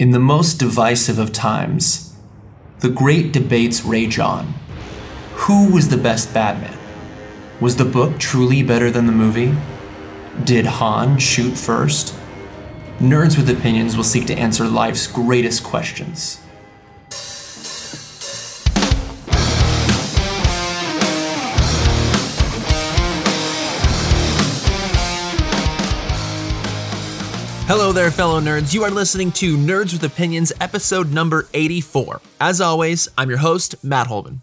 In the most divisive of times, the great debates rage on. Who was the best Batman? Was the book truly better than the movie? Did Han shoot first? Nerds with Opinions will seek to answer life's greatest questions. Hello there, fellow nerds. You are listening to Nerds with Opinions, episode number 84. As always, I'm your host, Matt Holman.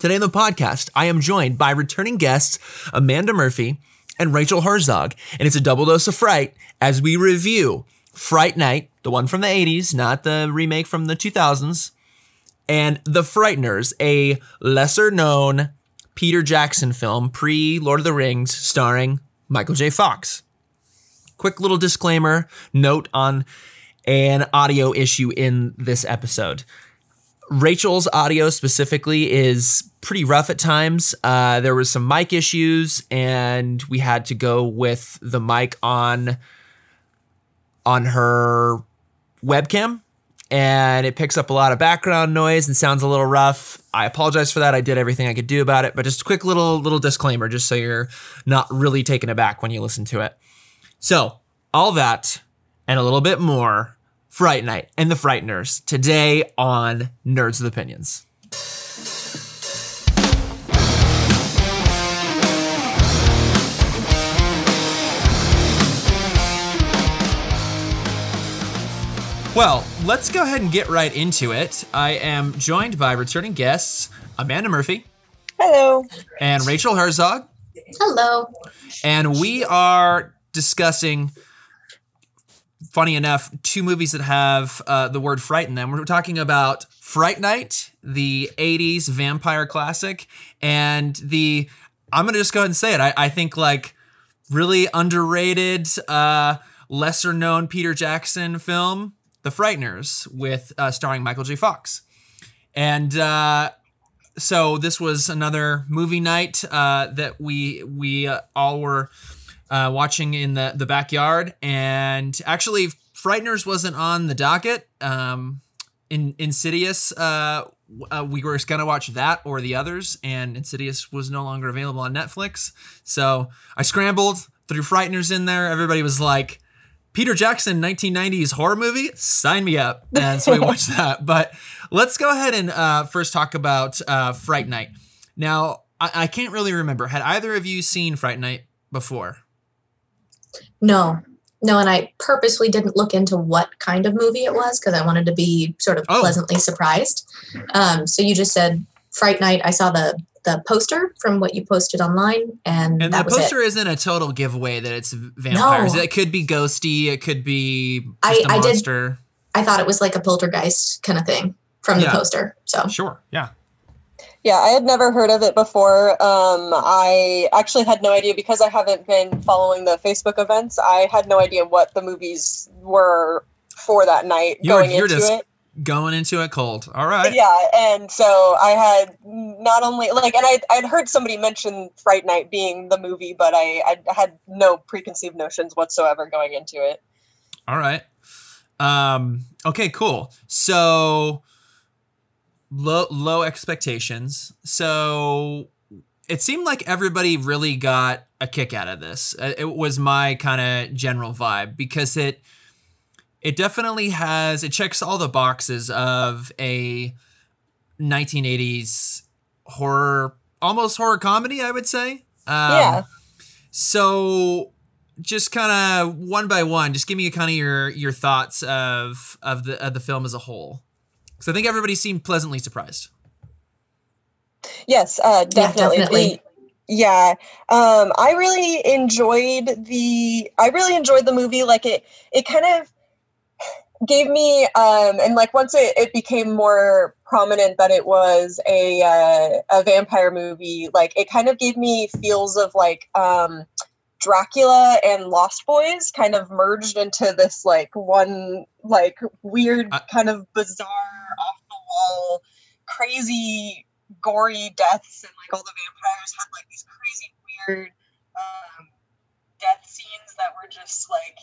Today on the podcast, I am joined by returning guests Amanda Murphy and Rachael Herzog, and it's a double dose of fright as we review Fright Night, the one from the 80s, not the remake from the 2000s, and The Frighteners, a lesser known Peter Jackson film pre Lord of the Rings starring Michael J. Fox quick little disclaimer note on an audio issue in this episode. Rachael's audio specifically is pretty rough at times. Uh, there was some mic issues, and we had to go with the mic on on her webcam, and it picks up a lot of background noise and sounds a little rough. I apologize for that. I did everything I could do about it, but just a quick little little disclaimer, just so you're not really taken aback when you listen to it. So, all that and a little bit more Fright Night and the Frighteners today on Nerds with Opinions. Well, let's go ahead and get right into it. I am joined by returning guests Amanda Murphy. Hello. And Rachael Herzog. Hello. And we are discussing funny enough, two movies that have uh, the word fright in them. We're talking about Fright Night, the 80s vampire classic, and the, I'm going to just go ahead and say it. I, I think like really underrated, uh, lesser known Peter Jackson film, The Frighteners, with uh, starring Michael J. Fox. And, uh, so this was another movie night uh, that we we uh, all were uh, watching in the, the backyard. And actually, Frighteners wasn't on the docket. Um, in Insidious, uh, uh, we were going to watch that or the others, and Insidious was no longer available on Netflix. So I scrambled, threw Frighteners in there. Everybody was like, Peter Jackson 1990s horror movie, sign me up. And so we watched that. But let's go ahead and uh, first talk about uh, Fright Night. Now, I-, I can't really remember. Had either of you seen Fright Night before? No, no, and I purposely didn't look into what kind of movie it was because I wanted to be sort of oh. pleasantly surprised. Um, so you just said Fright Night. I saw the the poster from what you posted online, and, and the poster is isn't a total giveaway that it's vampires. No. It could be ghosty. It could be I, I did. I thought it was like a poltergeist kind of thing from yeah. the poster. So sure, yeah. Yeah, I had never heard of it before. Um, I actually had no idea because I haven't been following the Facebook events. I had no idea what the movies were for that night you're, going you're into just it. Going into it cold. All right. Yeah, and so I had not only like, and I I'd heard somebody mention Fright Night being the movie, but I I had no preconceived notions whatsoever going into it. All right. Um. Okay. Cool. So low low expectations. So it seemed like everybody really got a kick out of this. Uh, it was my kind of general vibe because it it definitely has it checks all the boxes of a 1980s horror almost horror comedy, I would say. Um, yeah. So just kind of one by one, just give me kind of your your thoughts of of the of the film as a whole. So I think everybody seemed pleasantly surprised. Yes, uh, definitely. Yeah, definitely. The, yeah, um, I really enjoyed the. I really enjoyed the movie. Like it, it kind of gave me, um, and like once it, it became more prominent that it was a uh, a vampire movie, like it kind of gave me feels of like um, Dracula and Lost Boys kind of merged into this like one like weird kind of bizarre wall crazy gory deaths and like all the vampires had like these crazy weird um, death scenes that were just like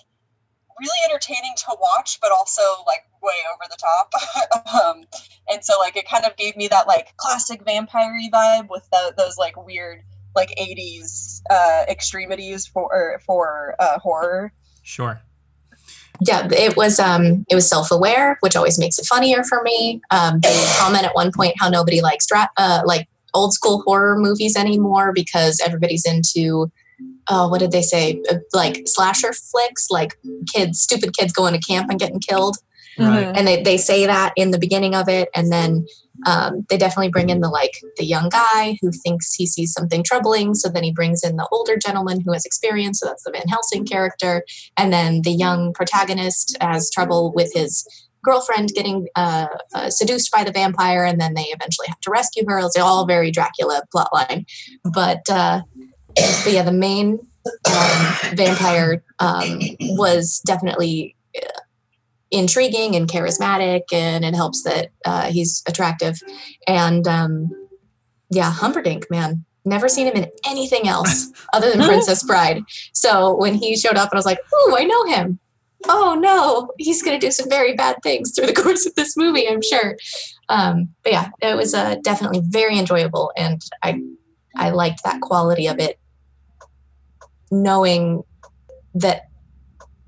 really entertaining to watch, but also like way over the top. um, and so like it kind of gave me that like classic vampire vibe with the, those like weird like 80s uh, extremities for for uh, horror. Sure. Yeah, it was um it was self-aware, which always makes it funnier for me. Um, they comment at one point how nobody likes dra- uh, like old school horror movies anymore because everybody's into uh, what did they say? Uh, like slasher flicks, like kids, stupid kids going to camp and getting killed. Right. And they, they say that in the beginning of it. And then um, they definitely bring in the like the young guy who thinks he sees something troubling. So then he brings in the older gentleman who has experience. So that's the Van Helsing character. And then the young protagonist has trouble with his girlfriend getting uh, uh, seduced by the vampire. And then they eventually have to rescue her. It's all very Dracula plotline. But uh, but yeah, the main um, vampire um, was definitely uh, intriguing and charismatic, and it helps that uh, he's attractive. And um, yeah, Humperdinck, man, never seen him in anything else other than Princess Bride. So when he showed up, and I was like, "Oh, I know him." Oh no, he's going to do some very bad things through the course of this movie, I'm sure. Um, but yeah, it was uh, definitely very enjoyable, and I I liked that quality of it knowing that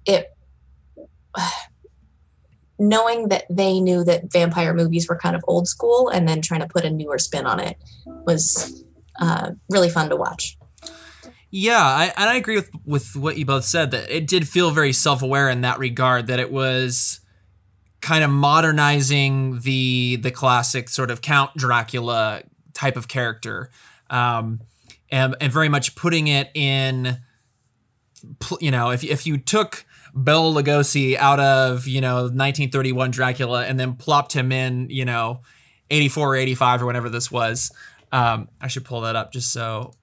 it knowing that they knew that vampire movies were kind of old school and then trying to put a newer spin on it was uh, really fun to watch. Yeah I, and i agree with with what you both said that it did feel very self-aware in that regard that it was kind of modernizing the the classic sort of count dracula type of character um, and, and very much putting it in you know, if if you took Bela Lugosi out of you know 1931 Dracula and then plopped him in you know 84 or 85 or whenever this was, um, I should pull that up just so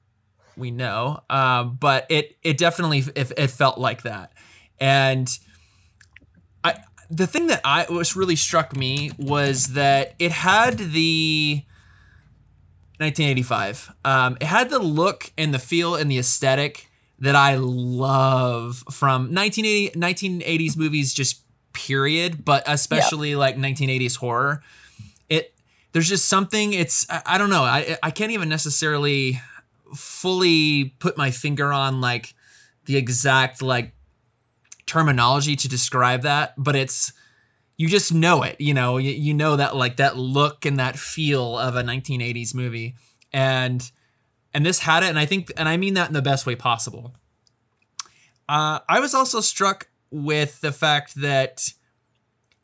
we know. Um, but it it definitely it, it felt like that, and I the thing that I was really struck me was that it had the 1985. Um, it had the look and the feel and the aesthetic that I love from 1980 1980s movies just period, but especially yeah. like 1980s horror. It there's just something it's I, I don't know. I I can't even necessarily fully put my finger on like the exact like terminology to describe that, but it's you just know it, you know, you, you know that like that look and that feel of a 1980s movie. And and this had it and i think and i mean that in the best way possible. Uh, i was also struck with the fact that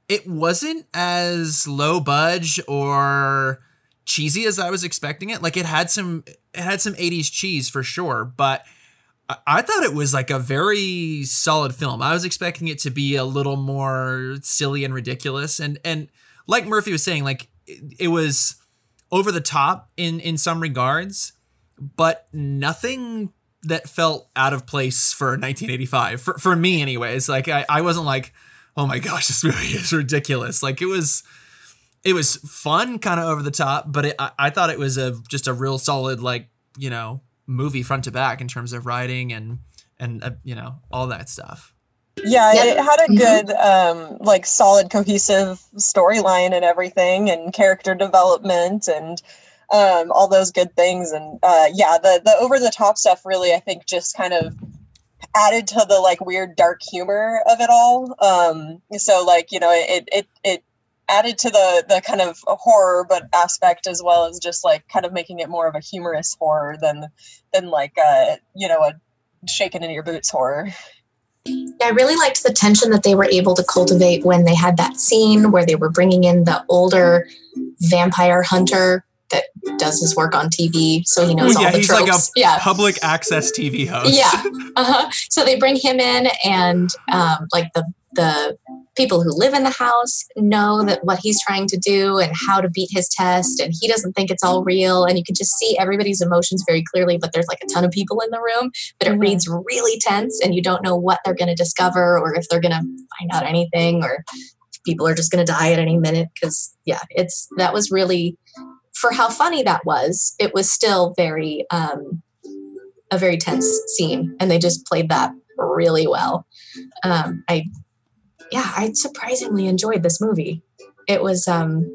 it wasn't as low budge or cheesy as i was expecting it. Like it had some it had some 80s cheese for sure but I thought it was like a very solid film. I was expecting it to be a little more silly and ridiculous, and and like Murphy was saying, like it, it was over the top in in some regards, but nothing that felt out of place for 1985 for, for me anyways. Like I, I wasn't like oh my gosh this movie is ridiculous. Like it was it was fun kind of over the top but it, I, I thought it was a just a real solid like you know movie front to back in terms of writing and and uh, you know all that stuff. Yeah. it had a mm-hmm. good um like solid cohesive storyline and everything and character development and um, all those good things. And uh, yeah, the the over the top stuff really, I think, just kind of added to the like weird dark humor of it all. Um, so like you know, it it it added to the the kind of horror but aspect as well as just like kind of making it more of a humorous horror than than like uh you know a shaken in your boots horror. yeah, I really liked the tension that they were able to cultivate when they had that scene where they were bringing in the older vampire hunter that does his work on TV, so he knows yeah, all the he's tropes. like a yeah. public access TV host. Yeah. Uh-huh. So they bring him in, and um, like the the people who live in the house know that what he's trying to do and how to beat his test, and he doesn't think it's all real. And you can just see everybody's emotions very clearly. But there's like a ton of people in the room, but it mm-hmm. reads really tense, and you don't know what they're going to discover or if they're going to find out anything or people are just going to die at any minute because yeah it's that was really for how funny that was, it was still very um, a very tense scene, and they just played that really well. Um, I yeah, I surprisingly enjoyed this movie. It was um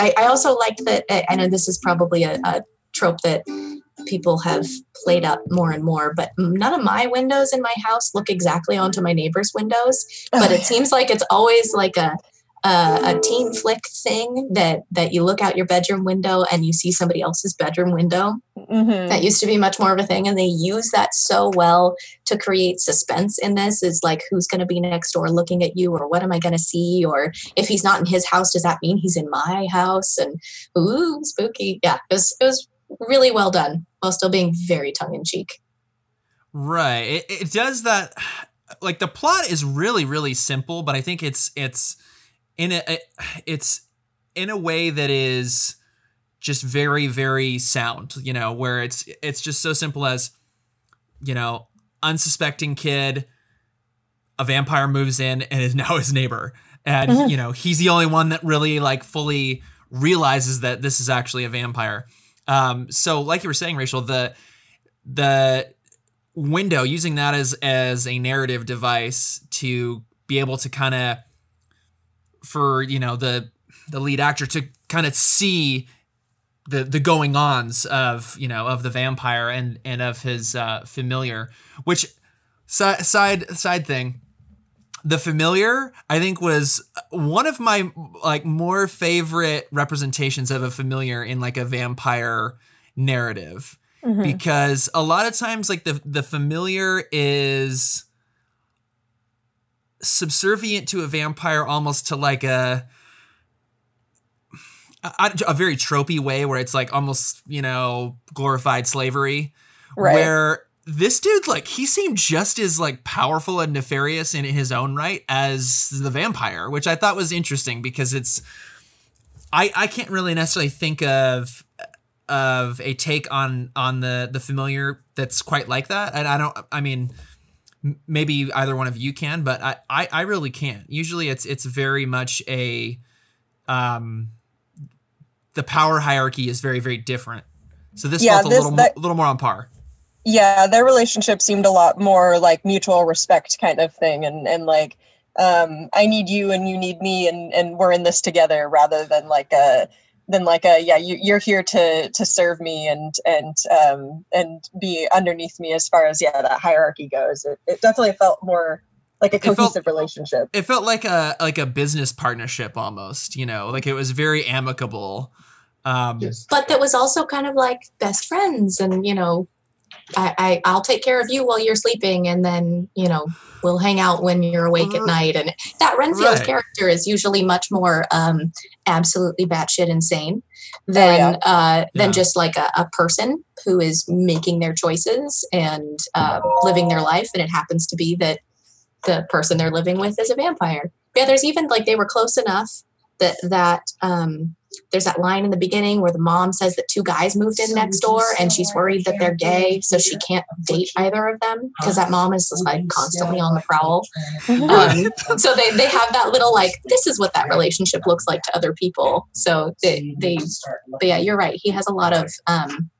I, I also liked that I know this is probably a, a trope that people have played up more and more but none of my windows in my house look exactly onto my neighbor's windows but it seems like it's always like a a teen flick thing that that you look out your bedroom window and you see somebody else's bedroom window. Mm-hmm. That used to be much more of a thing, and they use that so well to create suspense in this. Is like who's going to be next door looking at you, or what am I going to see, or if he's not in his house, does that mean he's in my house? And ooh, spooky. Yeah, it was it was really well done while still being very tongue in cheek. Right. It, it does that. Like the plot is really really simple, but I think it's it's in a it's in a way that is just very very sound you know where it's it's just so simple as you know unsuspecting kid a vampire moves in and is now his neighbor and mm-hmm. you know he's the only one that really like fully realizes that this is actually a vampire um so like you were saying rachel the the window using that as as a narrative device to be able to kind of for you know the the lead actor to kind of see the the going ons of you know of the vampire and and of his uh, familiar which side side side thing the familiar i think was one of my like more favorite representations of a familiar in like a vampire narrative mm-hmm. because a lot of times like the the familiar is subservient to a vampire almost to like a a, a very tropey way where it's like almost you know glorified slavery right. where this dude like he seemed just as like powerful and nefarious in his own right as the vampire which i thought was interesting because it's i i can't really necessarily think of of a take on on the the familiar that's quite like that and i don't i mean maybe either one of you can, but I, I, I really can't. Usually it's it's very much a um the power hierarchy is very, very different. So this yeah, felt a this, little that, little more on par. Yeah, their relationship seemed a lot more like mutual respect kind of thing and and like um I need you and you need me and and we're in this together rather than like a than like a yeah you, you're here to to serve me and and um and be underneath me as far as yeah that hierarchy goes. It, it definitely felt more like a cohesive it felt, relationship. It felt like a like a business partnership almost you know like it was very amicable um but that was also kind of like best friends and you know I, I I'll take care of you while you're sleeping, and then you know we'll hang out when you're awake at night. And that Renfield right. character is usually much more um, absolutely batshit insane than oh, yeah. uh, than yeah. just like a, a, person who is making their choices and uh, living their life. And it happens to be that the person they're living with is a vampire. Yeah, there's even like they were close enough that that um, there's that line in the beginning where the mom says that two guys moved in next door and she's worried that they're gay so she can't date either of them because that mom is just, like constantly on the prowl. um, so they, they have that little like this is what that relationship looks like to other people. So they, they but yeah you're right. He has a lot of um,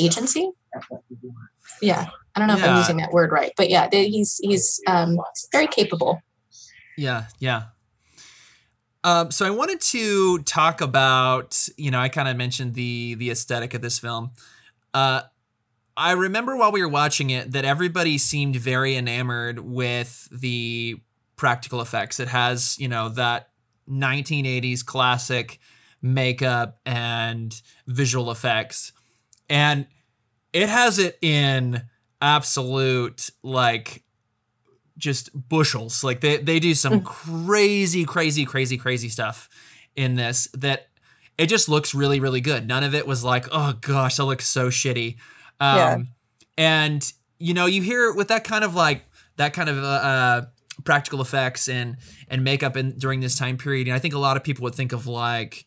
agency. Yeah. I don't know yeah. if i'm using that word right but yeah he's he's um, very capable. Yeah yeah um, so I wanted to talk about, you know, I kind of mentioned the the aesthetic of this film. Uh, I remember while we were watching it that everybody seemed very enamored with the practical effects. It has, you know, that 1980s classic makeup and visual effects. And it has it in absolute like just bushels. Like they they do some mm. crazy, crazy, crazy, crazy stuff in this that it just looks really, really good. None of it was like, oh gosh, that looks so shitty. Um, yeah. And you know, you hear with that kind of like that kind of uh, uh, practical effects and and makeup in during this time period. And I think a lot of people would think of like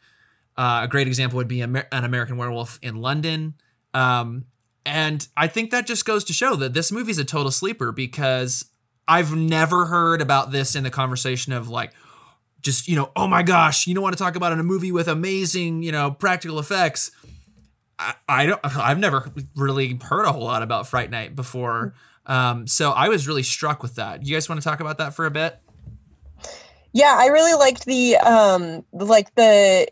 uh, a great example would be Amer- an American Werewolf in London. Um, and I think that just goes to show that this movie is a total sleeper because I've never heard about this in the conversation of like, just you know, oh my gosh, you don't want to talk about in a movie with amazing, you know, practical effects. I, I don't. I've never really heard a whole lot about Fright Night before. Um, so I was really struck with that. You guys want to talk about that for a bit? Yeah, I really liked the um like the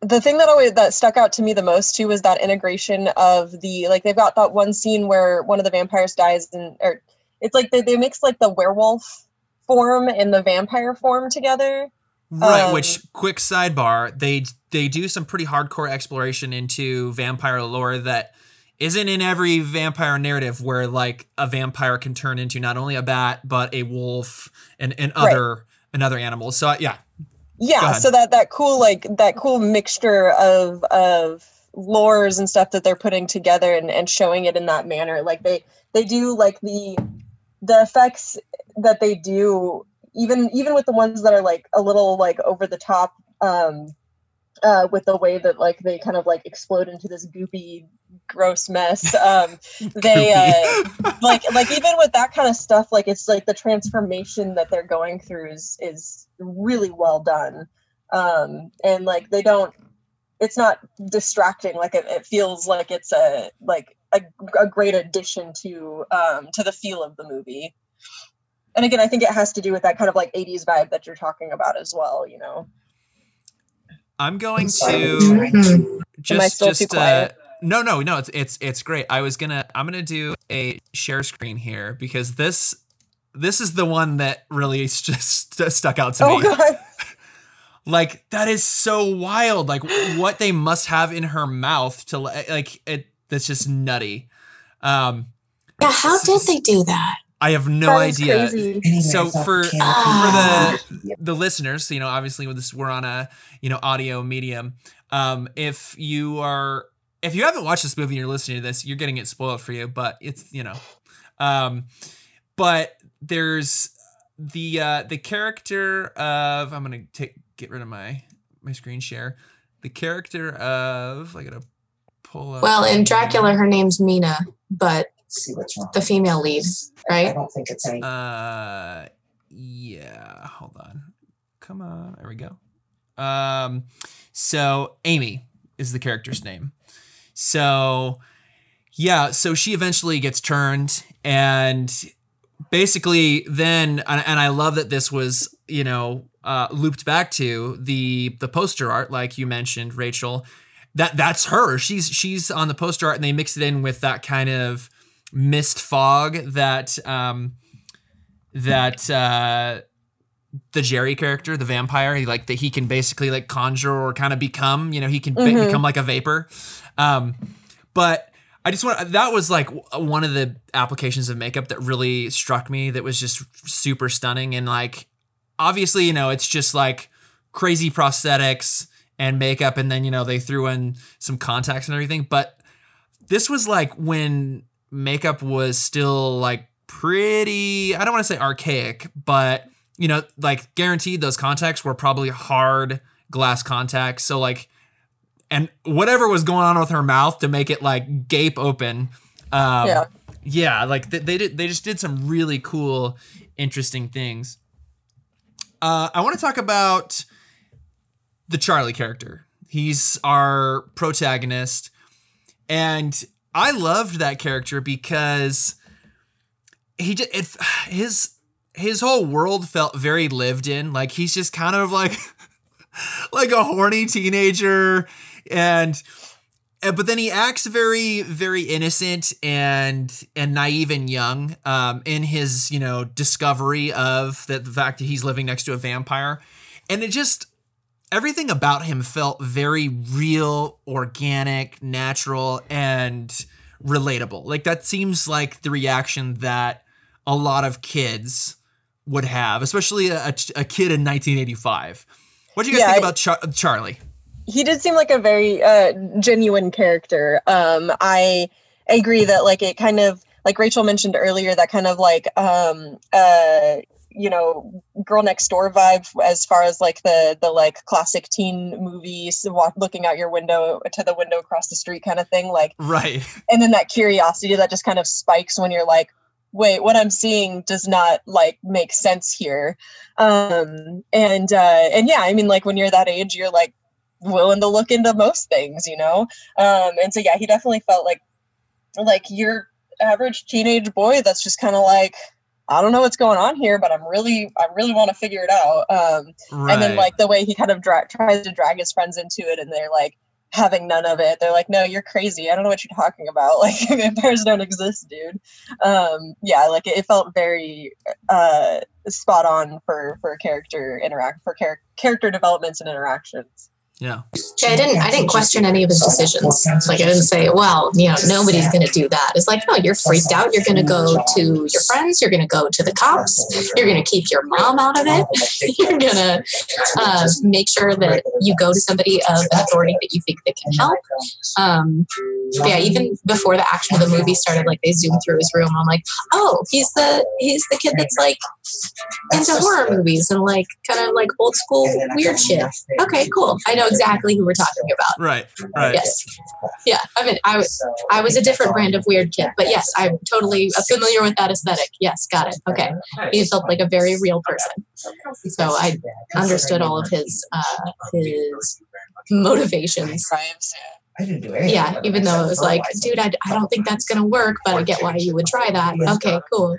the thing that always that stuck out to me the most too was that integration of the like they've got that one scene where one of the vampires dies and or it's like they, they mix like the werewolf form and the vampire form together. Right um, which quick sidebar they they do some pretty hardcore exploration into vampire lore that isn't in every vampire narrative where like a vampire can turn into not only a bat but a wolf and, and other right. and other animals. So yeah. Yeah so that that cool like that cool mixture of of lores and stuff that they're putting together and, and showing it in that manner. Like they they do like the the effects that they do even even with the ones that are like a little like over the top um uh with the way that like they kind of like explode into this goopy gross mess um they uh like like even with that kind of stuff like it's like the transformation that they're going through is is really well done. Um and like they don't it's not distracting. Like it, it feels like it's a like a, a great addition to um to the feel of the movie. And again i think it has to do with that kind of like 80s vibe that you're talking about as well you know? I'm going to just just uh, no no no it's it's it's great. I was gonna i'm gonna do a share screen here because this this is the one that really just stuck out to oh, me. God. like that is so wild. Like what they must have in her mouth to like it that's just nutty um yeah how did they do that I have no idea. So for for the the listeners, you know, obviously with this we're on a you know audio medium. Um, if you are if you haven't watched this movie and you're listening to this, you're getting it spoiled for you. But it's you know, um, but there's the uh, the character of I'm gonna take get rid of my my screen share. The character of I gotta pull up. Well, in Dracula, her name's Mina, but see what's wrong. The female lead, right? I don't think it's any. Uh, yeah. Hold on. Come on. There we go. Um, so Amy is the character's name. So, yeah. So she eventually gets turned, and basically, then, and I love that this was, you know, uh, looped back to the the poster art, like you mentioned, Rachael. That that's her. She's she's on the poster art, and they mix it in with that kind of mist fog that um that uh the Jerry character, the vampire, he, like that he can basically like conjure or kind of become, you know, he can mm-hmm. be- become like a vapor. Um but I just want that was like one of the applications of makeup that really struck me that was just super stunning and like obviously, you know, it's just like crazy prosthetics and makeup and then, you know, they threw in some contacts and everything, but this was like when makeup was still like pretty I don't want to say archaic, but you know, like guaranteed those contacts were probably hard glass contacts. So like and whatever was going on with her mouth to make it like gape open. Um, yeah. Yeah, like they, they did they just did some really cool interesting things. Uh, I want to talk about the Charlie character. He's our protagonist. And I loved that character because he just it, his his whole world felt very lived in. Like he's just kind of like like a horny teenager and but then he acts very very innocent and and naive and young um in his you know discovery of the, the fact that he's living next to a vampire and it just everything about him felt very real, organic, natural, and relatable. Like that seems like the reaction that a lot of kids would have, especially a, a kid in 1985. What do you guys yeah, think about Char- Charlie? He did seem like a very uh, genuine character. Um, I agree that like it kind of like Rachael mentioned earlier, that kind of like um, uh, you know girl next door vibe as far as like the the like classic teen movies looking out your window to the window across the street kind of thing like right. and then that curiosity that just kind of spikes when you're like wait what i'm seeing does not like make sense here. Um and uh and yeah i mean like when you're that age you're like willing to look into most things you know? Um and so yeah he definitely felt like like you're average teenage boy that's just kind of like I don't know what's going on here, but I'm really, I really want to figure it out. Um, right. And then like the way he kind of dra- tries to drag his friends into it, and they're like having none of it. They're like, "No, you're crazy. I don't know what you're talking about. Like vampires don't exist, dude." Um, yeah, like it, it felt very uh, spot on for for character interact for char- character developments and interactions. Yeah. Yeah, I didn't I didn't question any of his decisions. Like I didn't say, well, you know, nobody's gonna do that. It's like, no, you're freaked out. You're gonna go to your friends, you're gonna go to the cops, you're gonna keep your mom out of it. you're gonna uh, make sure that you go to somebody of authority that you think that can help. Um, yeah, even before the action of the movie started, like they zoomed through his room. I'm like, oh, he's the he's the kid that's like into horror movies and like kind of like old school weird shit. Okay, cool. I know exactly who we're talking about. Right. Right. Yes. Yeah. I mean, I was I was a different brand of weird kid, but yes, I'm totally familiar with that aesthetic. Yes, got it. Okay. He felt like a very real person, so I understood all of his uh, his motivations. I didn't do anything. Yeah, even though it was like, dude, I, I don't think that's gonna work, but I get why you would try that. Okay, cool.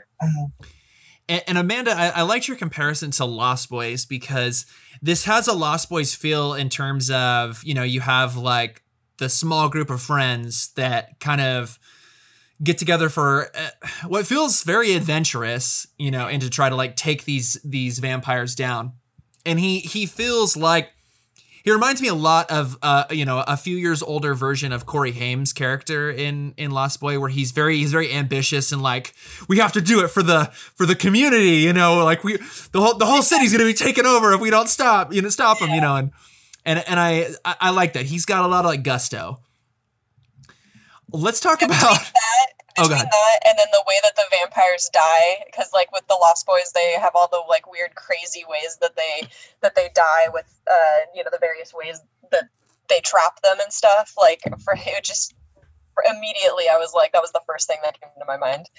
And, and Amanda, I, I liked your comparison to Lost Boys because this has a Lost Boys feel in terms of, you know, you have like the small group of friends that kind of get together for uh, what feels very adventurous, you know, and to try to like take these these vampires down. And he he feels like he reminds me a lot of uh, you know a few years older version of Corey Haim's character in in Lost Boy, where he's very he's very ambitious and like we have to do it for the for the community, you know, like we the whole the whole city's gonna be taken over if we don't stop, you know, stop him, you know, and and and I I, I like that. He's got a lot of like gusto. Let's talk about that between oh, that and then the way that the vampires die because like with the lost boys they have all the like weird crazy ways that they that they die with uh you know the various ways that they trap them and stuff like for it just for immediately i was like that was the first thing that came to my mind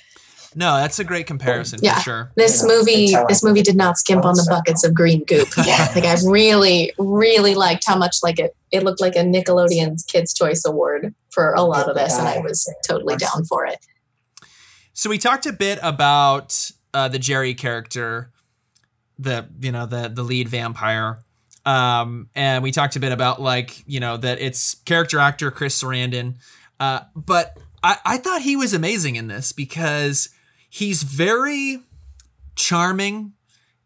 no, that's a great comparison yeah. for sure. This movie this movie did not skimp on the buckets of green goop. yeah. Like I really, really liked how much like it it looked like a Nickelodeon's Kids Choice Award for a lot of this, and I was totally down for it. So we talked a bit about uh, the Jerry character, the you know the the lead vampire, um, and we talked a bit about like you know that it's character actor Chris Sarandon, uh, but I, I thought he was amazing in this because he's very charming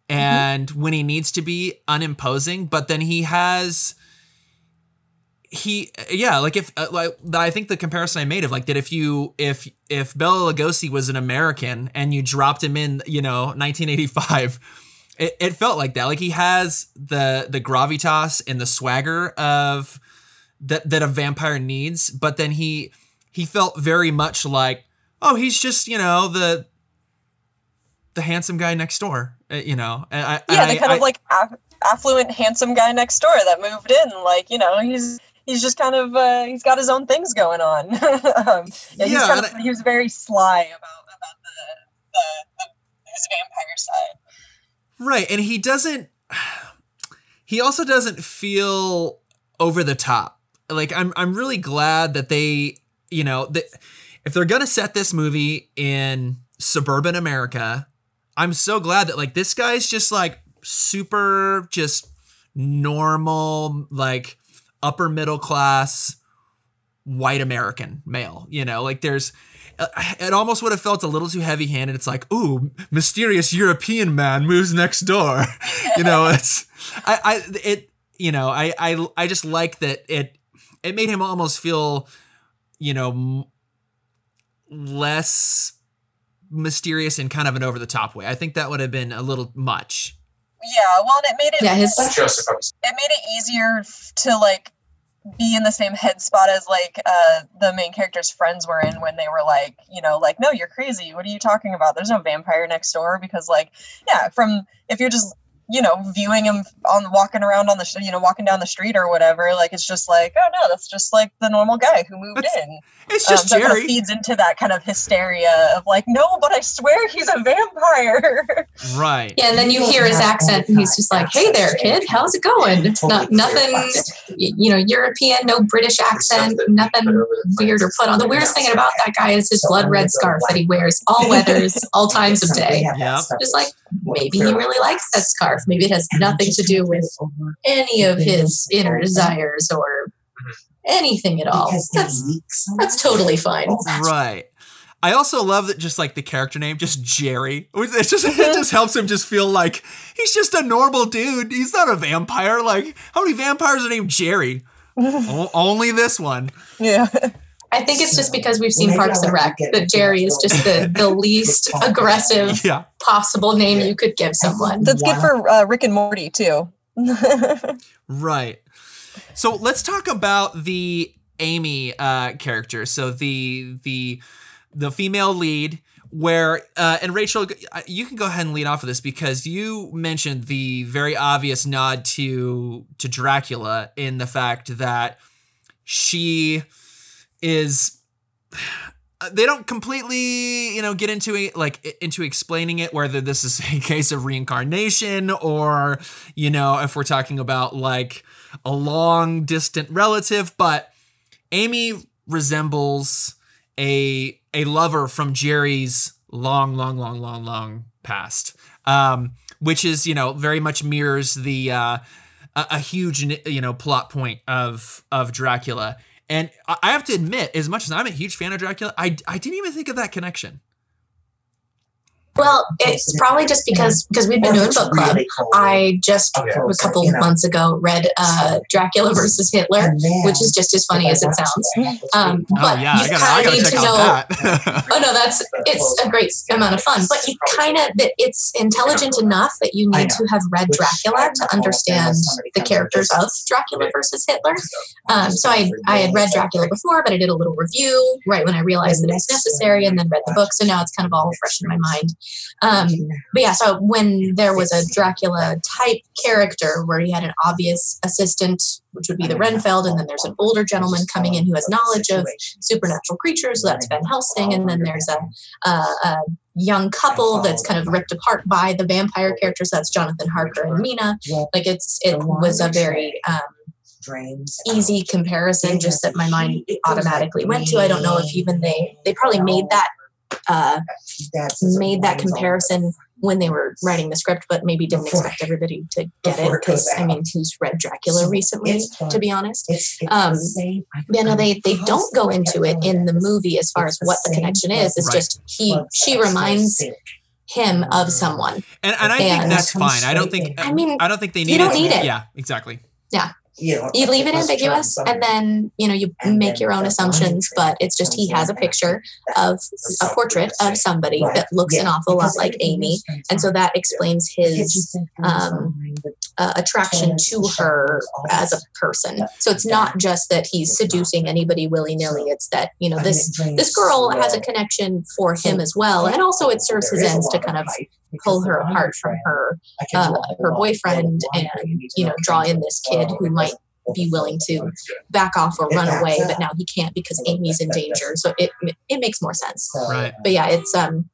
mm-hmm. and mm-hmm. when he needs to be unimposing, but then he has he yeah like if uh, like i think the comparison i made of like that if you if if bela lugosi was an american and you dropped him in you know 1985 it, it felt like that. Like he has the the gravitas and the swagger of that that a vampire needs but then he he felt very much like oh he's just you know the the handsome guy next door uh, you know and I, yeah the kind I, of like affluent handsome guy next door that moved in like you know he's he's just kind of uh, he's got his own things going on. um, yeah, yeah of, he was very sly about about the, the, the his vampire side. Right, and he doesn't. He also doesn't feel over the top. Like I'm, I'm really glad that they, you know, that if they're gonna set this movie in suburban America, I'm so glad that like this guy's just like super, just normal, like upper middle class white American male. You know, like there's uh, it almost would have felt a little too heavy handed. It's like, ooh, mysterious European man moves next door. you know, it's I, I it you know I I I just like that it it made him almost feel you know less mysterious in kind of an over the top way. I think that would have been a little much. Yeah, well, and it made it. Yeah, his. It made it easier to like be in the same head spot as like uh the main character's friends were in when they were like you know like no you're crazy. What are you talking about? There's no vampire next door. Because like yeah from if you're just you know, viewing him on walking around on the, you know, walking down the street or whatever. Like it's just like, oh no, that's just like the normal guy who moved That's- in. It's just um, that kind of feeds into that kind of hysteria of like, no, but I swear he's a vampire. right. Yeah, and then you hear his accent, and he's just like, "Hey there, kid, how's it going?" Not nothing, you know, European, no British accent, nothing weird or put on. The weirdest thing about that guy is his blood red scarf that he wears all weathers, all times of day. Yeah. Just like maybe he really likes that scarf. Maybe it has nothing to do with any of his inner desires or anything at all. That's that's totally fine. Right. I also love that just like the character name, just Jerry. It's just it mm-hmm. just helps him just feel like he's just a normal dude. He's not a vampire. Like how many vampires are named Jerry? O- only this one. yeah. I think it's just because we've seen Parks and Rec that Jerry is just the, the least aggressive Yeah. possible name you could give someone. That's good for uh, Rick and Morty too. Right. So let's talk about the Amy uh, character. So the the the female lead, where uh, and Rachael, you can go ahead and lead off of this because you mentioned the very obvious nod to to Dracula in the fact that she is they don't completely you know get into it like into explaining it whether this is a case of reincarnation or you know if we're talking about like a long distant relative but amy resembles a a lover from jerry's long long long long long past um which is you know very much mirrors the uh a, a huge you know plot point of of dracula and I have to admit, as much as I'm a huge fan of Dracula, I, I didn't even think of that connection. Well, it's probably just because because we've been doing book club. I just a couple months ago read uh, Dracula versus Hitler, which is just as funny as it sounds. Um, Oh but yeah, you I gotta, I kind of need to know. Oh no, that's it's a great amount of fun. But you kind of it's intelligent enough that you need to have read Dracula to understand the characters of Dracula versus Hitler. Um, so I I had read Dracula before, but I did a little review right when I realized that it was necessary, and then read the book. So now it's kind of all fresh in my mind. Um, but yeah, so when there was a Dracula type character where he had an obvious assistant, which would be the Renfield, and then there's an older gentleman coming in who has knowledge of supernatural creatures, so that's Van Helsing, and then there's a, a, a young couple that's kind of ripped apart by the vampire characters. That's Jonathan Harker and Mina. Like it's it was a very um, easy comparison, just that my mind automatically went to. I don't know if even they they probably made that uh, made that comparison when they were writing the script, but maybe didn't expect everybody to get it because I mean, who's read Dracula recently? To be honest, um, yeah, no, they they don't go into it in the movie as far as what the connection is. It's Right. just he she reminds him of someone. and and I think that's fine. I don't think I mean, I don't think they you need don't it. need it. Yeah, exactly. You leave it ambiguous and then you know you make your own assumptions but it's just he has a picture of a portrait of somebody that looks an awful lot like amy. and so that explains his um, uh, attraction to her as a person. so it's not just that he's seducing anybody willy-nilly. It's that you know this this girl has a connection for him as well and also it serves his ends to kind of pull her apart from her uh, her boyfriend and you know draw in this kid who might be willing to back off or run away but now he can't because amy's in danger. So it it makes more sense. Right. but yeah it's um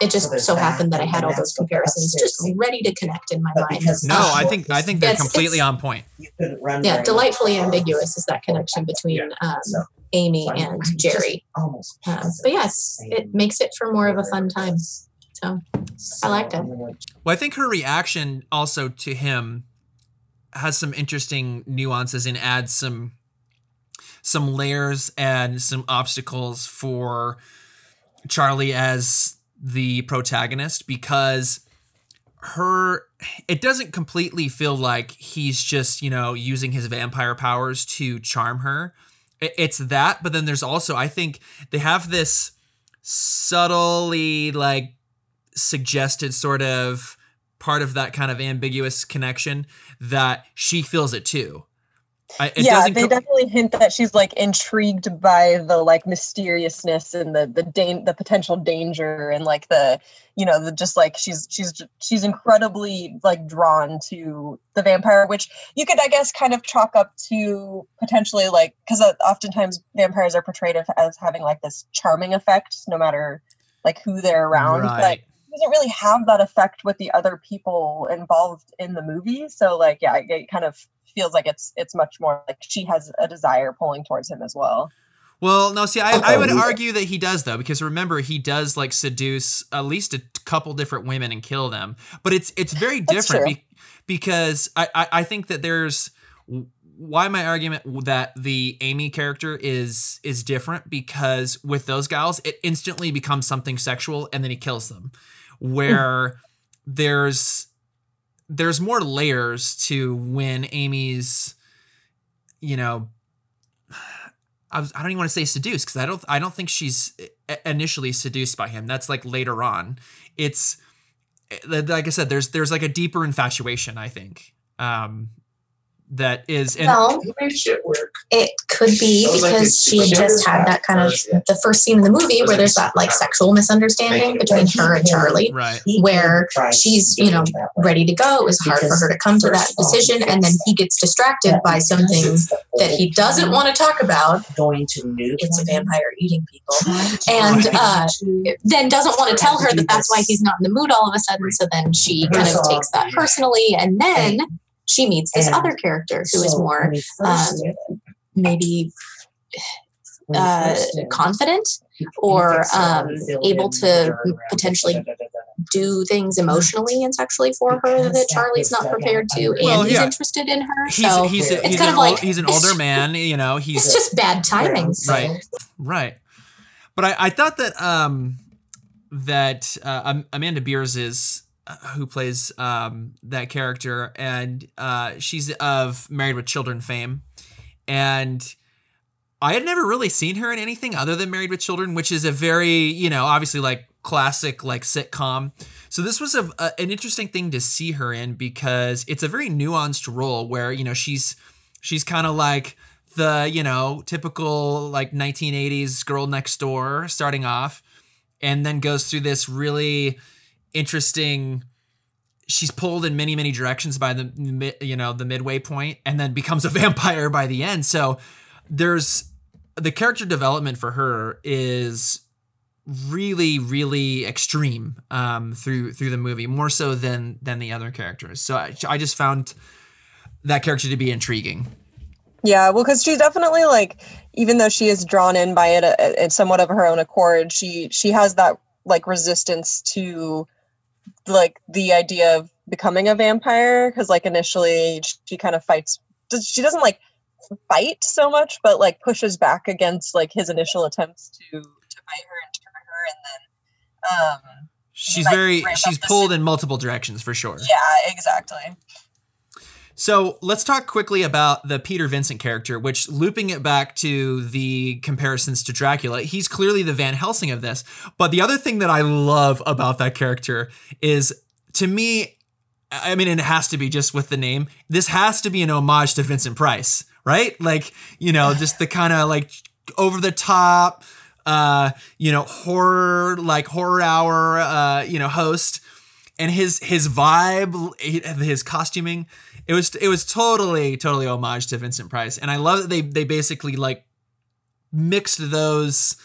it just so happened that i had all those comparisons just ready to connect in my mind. No, I think I think they're It's- completely it's- on point. yeah delightfully ambiguous is that connection between um, amy and jerry. um, but yes it makes it for more of a fun time. So I liked it. Well, I think her reaction also to him has some interesting nuances and adds some some layers and some obstacles for Charlie as the protagonist because her it doesn't completely feel like he's just, you know, using his vampire powers to charm her. It's that, but then there's also I think they have this subtly like suggested sort of part of that kind of ambiguous connection that she feels it too. I, yeah, they co- definitely hint that she's like intrigued by the like mysteriousness and the the da- the potential danger and like the you know the just like she's she's she's incredibly like drawn to the vampire, which you could I guess kind of chalk up to potentially like because uh, oftentimes vampires are portrayed as having like this charming effect no matter like who they're around, right. but doesn't really have that effect with the other people involved in the movie. So like yeah, it kind of feels like it's it's much more like she has a desire pulling towards him as well. Well, no, see, I, I would argue that he does though, because remember he does like seduce at least a couple different women and kill them. But it's it's very different be, because I, I I think that there's why my argument that the Amy character is is different because with those gals it instantly becomes something sexual and then he kills them where there's there's more layers to when Amy's, you know, I, was, I don't even want to say seduced because I don't I don't think she's initially seduced by him. That's like later on. It's eh, like I said, there's there's like a deeper infatuation. I think um, that is and well, it could be because she had just had that kind of the first scene in the movie where there's that like sexual misunderstanding between her and Charlie, right? Where she's you know ready to go. It was hard for her to come to that decision, and then he gets distracted by something that he doesn't want to talk about. Going to it's a vampire eating people, and uh, then doesn't want to tell her that that's why he's not in the mood all of a sudden. So then she kind of takes that personally, and then she meets this and other character who so is more um, maybe uh, confident or um, able to potentially do things emotionally and sexually for her that Charlie's not prepared to, and well, he's interested in her. He's, so he's, a, it's he's kind of like he's an older man, you know. He's it's just bad timing, right? Right. But I, I thought that um that uh, Amanda Bearse is uh, who plays um, that character, and uh, she's of Married with Children fame, and I had never really seen her in anything other than Married with Children, which is a very you know obviously like classic like sitcom. So this was a, a, an interesting thing to see her in because it's a very nuanced role where you know she's she's kind of like the you know typical like 1980s girl next door starting off and then goes through this really interesting she's pulled in many many directions by the you know the midway point and then becomes a vampire by the end. So there's the character development for her is really really extreme um, through through the movie more so than than the other characters. So I, I just found that character to be intriguing. Yeah well because she's definitely like even though she is drawn in by it uh, somewhat of her own accord she she has that like resistance to like the idea of becoming a vampire because like initially she kind of fights she doesn't like fight so much but like pushes back against like his initial attempts to to fight her and turn her and then um she's very she's pulled in multiple directions for sure. Yeah exactly so let's talk quickly about the Peter Vincent character, which looping it back to the comparisons to Dracula, he's clearly the Van Helsing of this. But the other thing that I love about that character is to me, I mean, it has to be just with the name. This has to be an homage to Vincent Price, right? Like, you know, just the kind of like over the top, uh, you know, horror, like horror hour, uh, you know, host. And his his vibe, his costuming, it was it was totally totally homage to Vincent Price, and I love that they they basically like mixed those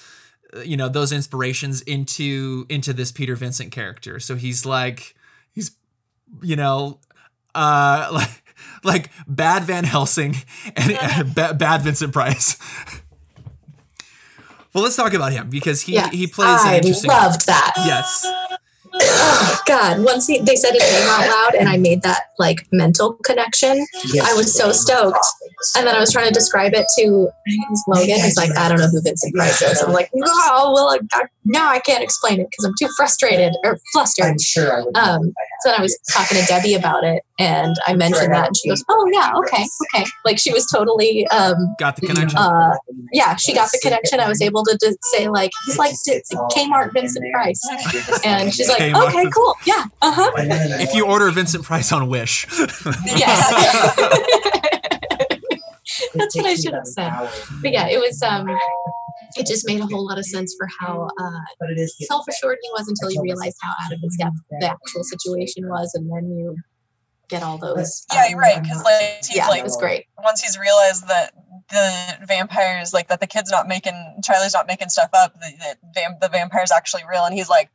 uh, you know those inspirations into into this Peter Vincent character. So he's like he's you know uh like like bad Van Helsing and, bad Vincent Price. well, let's talk about him because he yes, he plays. I loved that. Yes oh God, once he, they said his name out loud and I made that like mental connection, I was so stoked. And then I was trying to describe it to Logan. He's like, I don't know who Vincent Price is. I'm like, oh, well, I, now I can't explain it because I'm too frustrated or flustered. I'm sure. Um, so then I was talking to Debbie about it and I mentioned that and she goes, oh, yeah, okay, okay. Like she was totally. Um, got the connection. Uh, yeah, she got the connection. I was able to just say, like, he's like Kmart Vincent Price. And she's like, okay, cool. Yeah. Uh huh. If you order Vincent Price on Wish. yes. That's what I should have said. But yeah, it was um it just made a whole lot of sense for how uh, self-assured he was until you realized how out of his depth the actual situation was, and then you get all those. Yeah, um, you're right. Because like, yeah, like, it was great. Once he's realized that the vampires, like that, the kid's not making Charlie's not making stuff up. The the, the vampire's actually real, and he's like,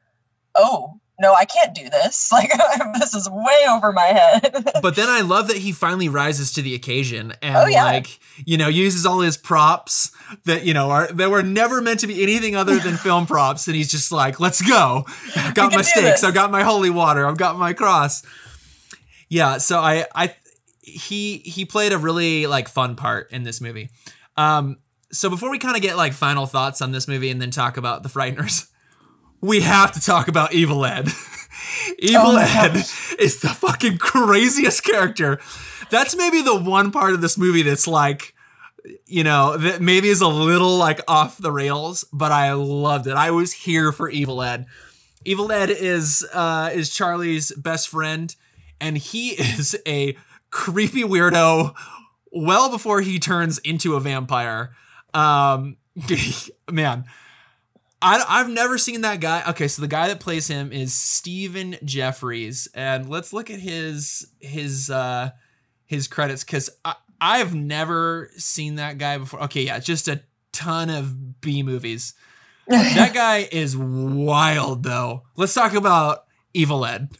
oh no, I can't do this. Like this is way over my head. but then I love that he finally rises to the occasion and oh, yeah. like, you know, uses all his props that, you know, are that were never meant to be anything other than film props. And he's just like, let's go. I've got my stakes, I've got my holy water, I've got my cross. Yeah, so I I he he played a really like fun part in this movie. Um so before we kind of get like final thoughts on this movie and then talk about the frighteners we have to talk about Evil Ed. Evil oh Ed gosh. is the fucking craziest character. That's maybe the one part of this movie that's like, you know, that maybe is a little like off the rails, but I loved it. I was here for Evil Ed. Evil Ed is uh, is Charlie's best friend, and he is a creepy weirdo. Well before he turns into a vampire, um, man I, I've never seen that guy. Okay, so the guy that plays him is Stephen Geoffreys, and let's look at his his uh his credits because I I've never seen that guy before. Okay, yeah, just a ton of B movies. that guy is wild though. Let's talk about Evil Ed.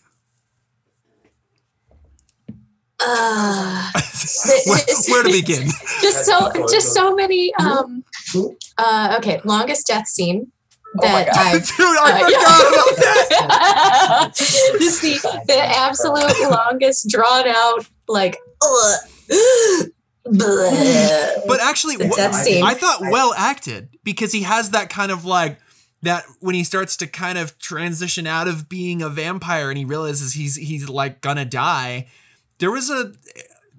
Uh, where, where, to begin? just so, just so many. Um, uh, okay, longest death scene that oh my God. I, Dude, I uh, forgot about that. Just the, the absolute longest drawn out, like, but actually, I, I thought well acted because he has that kind of like that when he starts to kind of transition out of being a vampire and he realizes he's he's like gonna die. There was a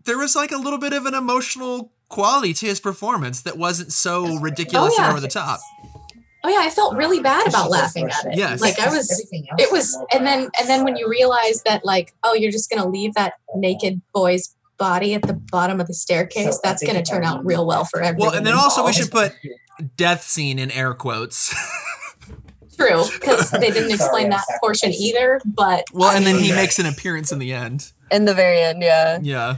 there was like a little bit of an emotional quality to his performance that wasn't so ridiculous oh, yeah. and over the top oh yeah, I felt really bad about laughing at it. Yes. Like I was it was and then and then when you realize that like, oh, you're just gonna leave that naked boy's body at the bottom of the staircase, that's gonna turn out real well for everyone. Well, and then also we should put death scene in air quotes. True, because they didn't explain that portion either. But well, and then he makes an appearance in the end. In the very end, yeah. Yeah.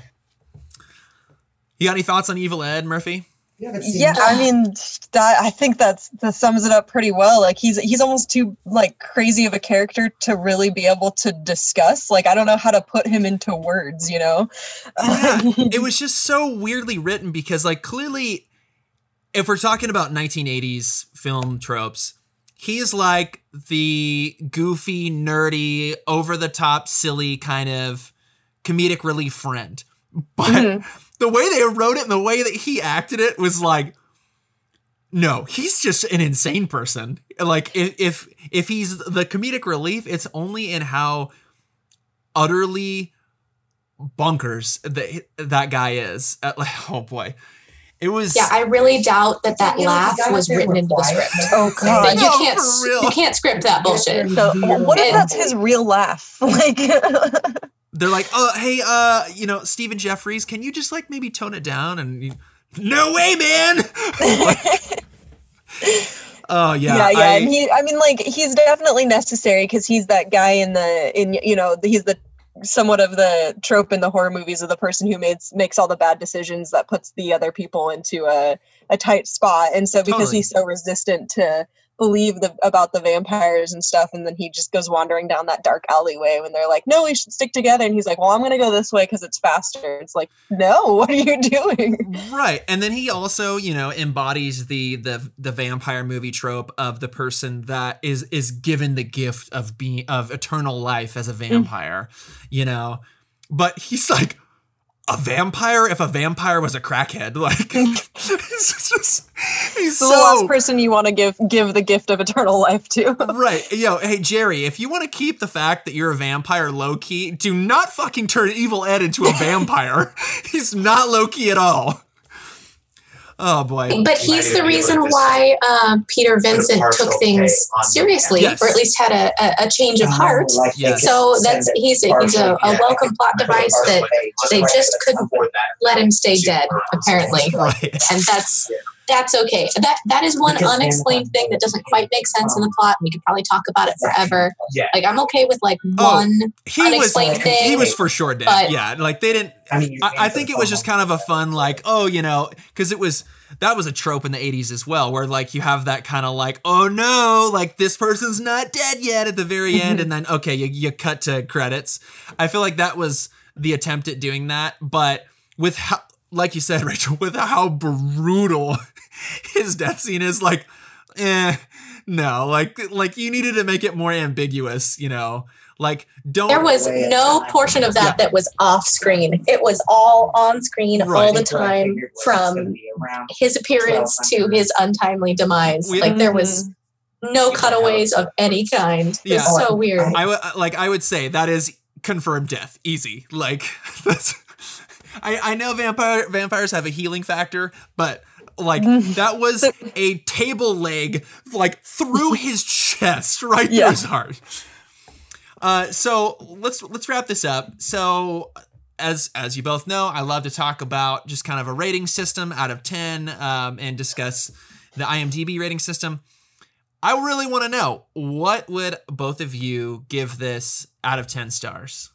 You got any thoughts on Evil Ed Murphy? Yeah i mean that i think that's that sums it up pretty well. Like he's he's almost too like crazy of a character to really be able to discuss. Like i don't know how to put him into words you know? Yeah, it was just so weirdly written because like clearly if we're talking about 1980s film tropes he's like the goofy nerdy over the top silly kind of comedic relief friend. But mm-hmm the way they wrote it and the way that he acted it was like no he's just an insane person. Like if if, if he's the comedic relief it's only in how utterly bunkers that that guy is. At, uh, like, oh boy. It was yeah i really doubt that that laugh was written into the script. Oh god. you can't you can't script that bullshit. So, what if that's his real laugh? Like they're like, oh, hey, uh, you know, Stephen Geoffreys, can you just like maybe tone it down? And you, no way, man. oh yeah, yeah, yeah. I, and he, I mean, like, he's definitely necessary because he's that guy in the in you know he's the somewhat of the trope in the horror movies of the person who makes makes all the bad decisions that puts the other people into a a tight spot. And so because totally. he's so resistant to believe the, about the vampires and stuff and then he just goes wandering down that dark alleyway when they're like no we should stick together and he's like well i'm gonna go this way because it's faster it's like no what are you doing right and then he also you know embodies the the the vampire movie trope of the person that is is given the gift of being of eternal life as a mm. vampire mm. you know but he's like a vampire if a vampire was a crackhead like he's just he's the so, last person you want to give give the gift of eternal life to. Right yo hey jerry if you want to keep the fact that you're a vampire low key do not fucking turn evil ed into a vampire. He's not low key at all Oh boy. But he's the reason why um, Peter Vincent took things seriously, Yes. or at least had a, a, a change of heart. Yes. So that's he's a, he's a, a welcome plot device that they just couldn't let him stay dead, apparently, Right. and that's that's okay. That that is one Because unexplained uh, thing that doesn't quite make sense in the plot. We could probably talk about it forever. Yeah. Like I'm okay with like Oh, one He was unexplained thing. he was for sure dead. but- yeah, like they didn't I mean, I, I think it was just kind of a fun, like, oh, you know, because it was that was a trope in the 80s as well, where like you have that kind of like, oh no, like this person's not dead yet at the very mm-hmm. end, and then okay, you, you cut to credits. I feel like that was the attempt at doing that, but with how, like you said, Rachael, with how brutal his death scene is, like, eh, no, like, like you needed to make it more ambiguous, you know, like don't. There was no portion of that Yeah. that was off screen. It was all on screen all the time from his appearance to his untimely demise. We- like there was no cutaways of any kind. Yeah. It's so weird. I would like I would say that is confirmed death, easy. Like that's. I I know vampire vampires have a healing factor, but like that was a table leg like through his chest, right through Yeah. his heart. Uh, so let's let's wrap this up. So as as you both know, I love to talk about just kind of a rating system out of ten, um, and discuss the IMDb rating system. I really want to know what would both of you give this out of 10 stars?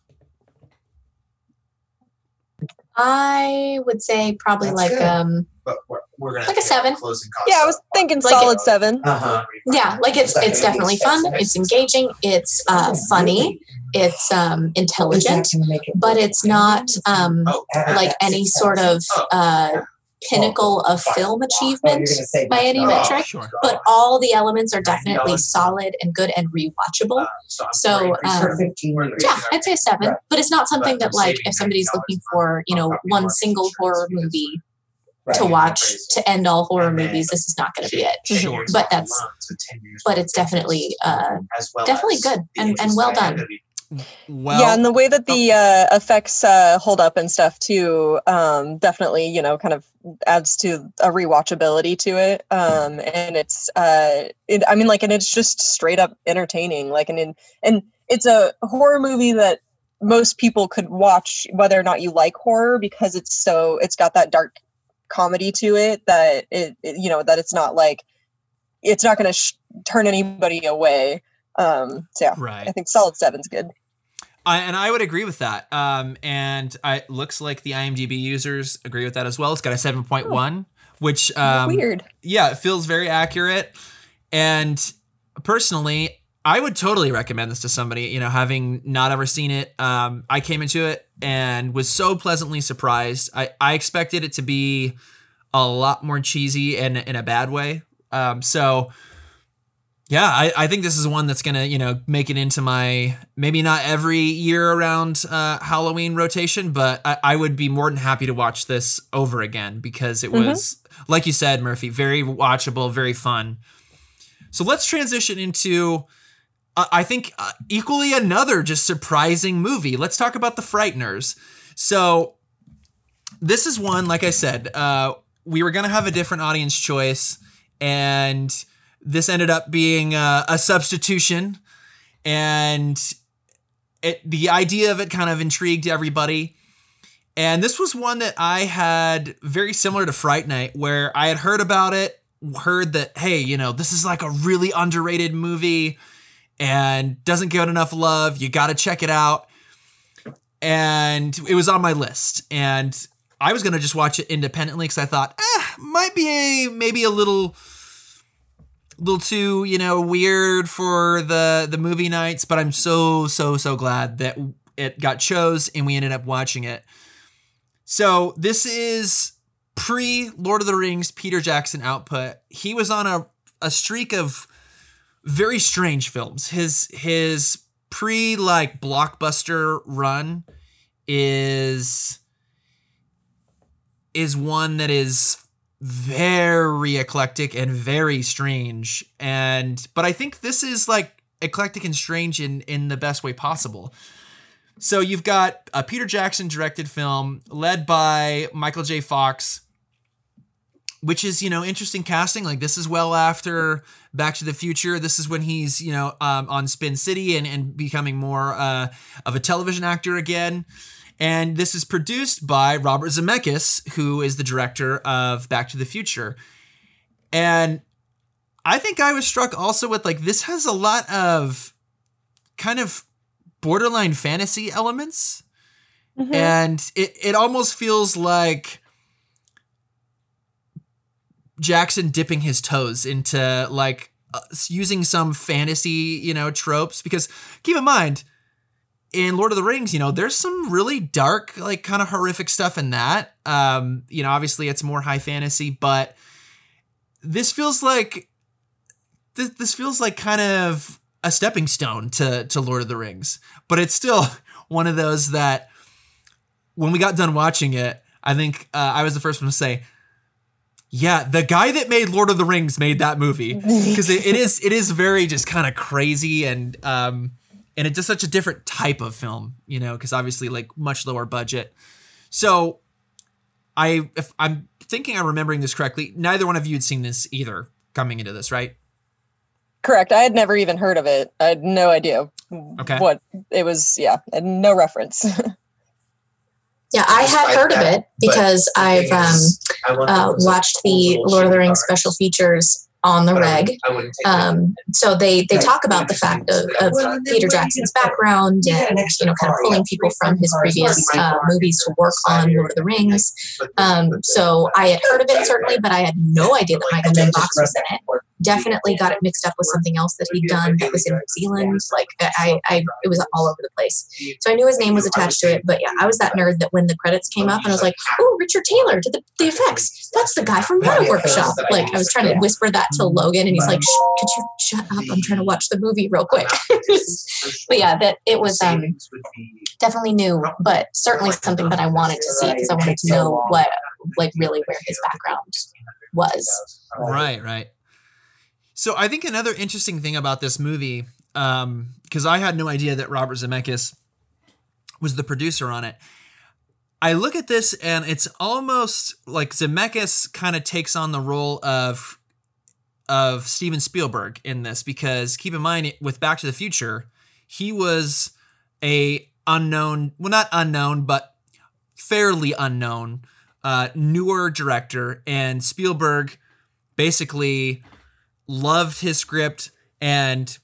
I would say probably That's like good. um But we're, we're gonna Like a seven. Closing Yeah, I was thinking Like solid it- seven. Uh huh. yeah, like it's it's definitely fun, it's engaging, it's uh funny, it's um intelligent, but it's not um Oh, like any sort of uh pinnacle of film achievement by any metric. Sure. but all the elements are definitely solid and good and rewatchable. So, um, Yeah, I'd say a seven, but it's not something that like if somebody's looking for you know one single horror movie to watch to end all horror movies, this is not going to be it. Sure. But that's but it's definitely uh definitely good and- and well done. Well, yeah, and the way that the uh, effects uh, hold up and stuff too, um, definitely, you know, kind of adds to a rewatchability to it. Um, and it's, uh, it, I mean, like, and it's just straight up entertaining. Like, and in, and it's a horror movie that most people could watch, whether or not you like horror, because it's so, it's got that dark comedy to it that it, it you know, that it's not like, it's not going to sh- turn anybody away. Um, so yeah, I think solid seven's good. I, and I would agree with that. Um, and I, it looks like the IMDb users agree with that as well. It's got a 7.1, which, um, Weird. yeah, it feels very accurate. And personally, I would totally recommend this to somebody, you know, having not ever seen it. Um, I came into it and was so pleasantly surprised. I, I expected it to be a lot more cheesy and in a bad way. Um, so yeah, I, I think this is one that's gonna, you know, make it into my maybe not every year around uh, Halloween rotation, but I, I would be more than happy to watch this over again because it Mhm. was, like you said, Murphy, very watchable, very fun. So let's transition into, uh, I think, uh, equally another just surprising movie. Let's talk about The Frighteners. So this is one, like I said, uh, we were gonna have a different audience choice, and this ended up being uh, a substitution, and it the idea of it kind of intrigued everybody. And this was one that I had very similar to Fright Night, where I had heard about it, heard that, hey, you know, this is like a really underrated movie and doesn't get enough love. You got to check it out. And it was on my list. And I was to just watch it independently because I thought, eh, might be a, maybe a little little too you know weird for the the movie nights but i'm so so so glad that it got chose and we ended up watching it so this is pre lord of the rings peter jackson output he was on a, a streak of very strange films. His his pre like blockbuster run is is one that is very eclectic and very strange. And but i think this is like eclectic and strange in in the best way possible. So you've got a peter jackson directed film led by michael j. Fox which is you know interesting casting. Like this is well after Back to the Future. This is when he's you know um, on Spin City and and becoming more uh, of a television actor again. And this is produced by Robert Zemeckis, who is the director of Back to the Future. And I think I was struck also with like this has a lot of kind of borderline fantasy elements. Mm-hmm. And it, it almost feels like Jackson dipping his toes into like uh, using some fantasy, you know, tropes. Because keep in mind, in Lord of the Rings, you know, there's some really dark, like kind of horrific stuff in that. Um, you know, obviously it's more high fantasy, but this feels like this, this feels like kind of a stepping stone to to Lord of the Rings. But it's still one of those that when we got done watching it, I think uh, I was the first one to say, yeah, the guy that made Lord of the Rings made that movie because it, it is it is very just kind of crazy and um and it's just such a different type of film, you know, because obviously like much lower budget. So I if I'm thinking I'm remembering this correctly, neither one of you had seen this either coming into this, right? Correct. I had never even heard of it. I had no idea okay. what it was. Yeah, no reference. Yeah, I had heard of it because I've um, uh, watched the Lord of the Rings special features on the reg. Um, so they they talk about the fact of, of Peter Jackson's background and you know kind of pulling people from his previous uh, movies to work on Lord of the Rings. Um, so I had heard of it certainly, but I had no idea that Michael J. Fox was in it definitely got it mixed up with something else that he'd done that was in New Zealand. Like I, I, it was all over the place. So I knew his name was attached to it. But yeah, I was that nerd that when the credits came up and I was like, oh, Richard Taylor did the, the effects. That's the guy from Weta Workshop. Like I was trying to whisper that to Logan and he's like, could you shut up? I'm trying to watch the movie real quick. but yeah, that it was um, definitely new, but certainly something that I wanted to see because I wanted to know what, like really where his background was. Right, right. So I think another interesting thing about this movie, because um, I had no idea that Robert Zemeckis was the producer on it. I look at this and it's almost like Zemeckis kind of takes on the role of of Steven Spielberg in this because keep in mind with Back to the Future, he was a unknown, well not unknown, but fairly unknown uh, newer director and Spielberg basically loved his script and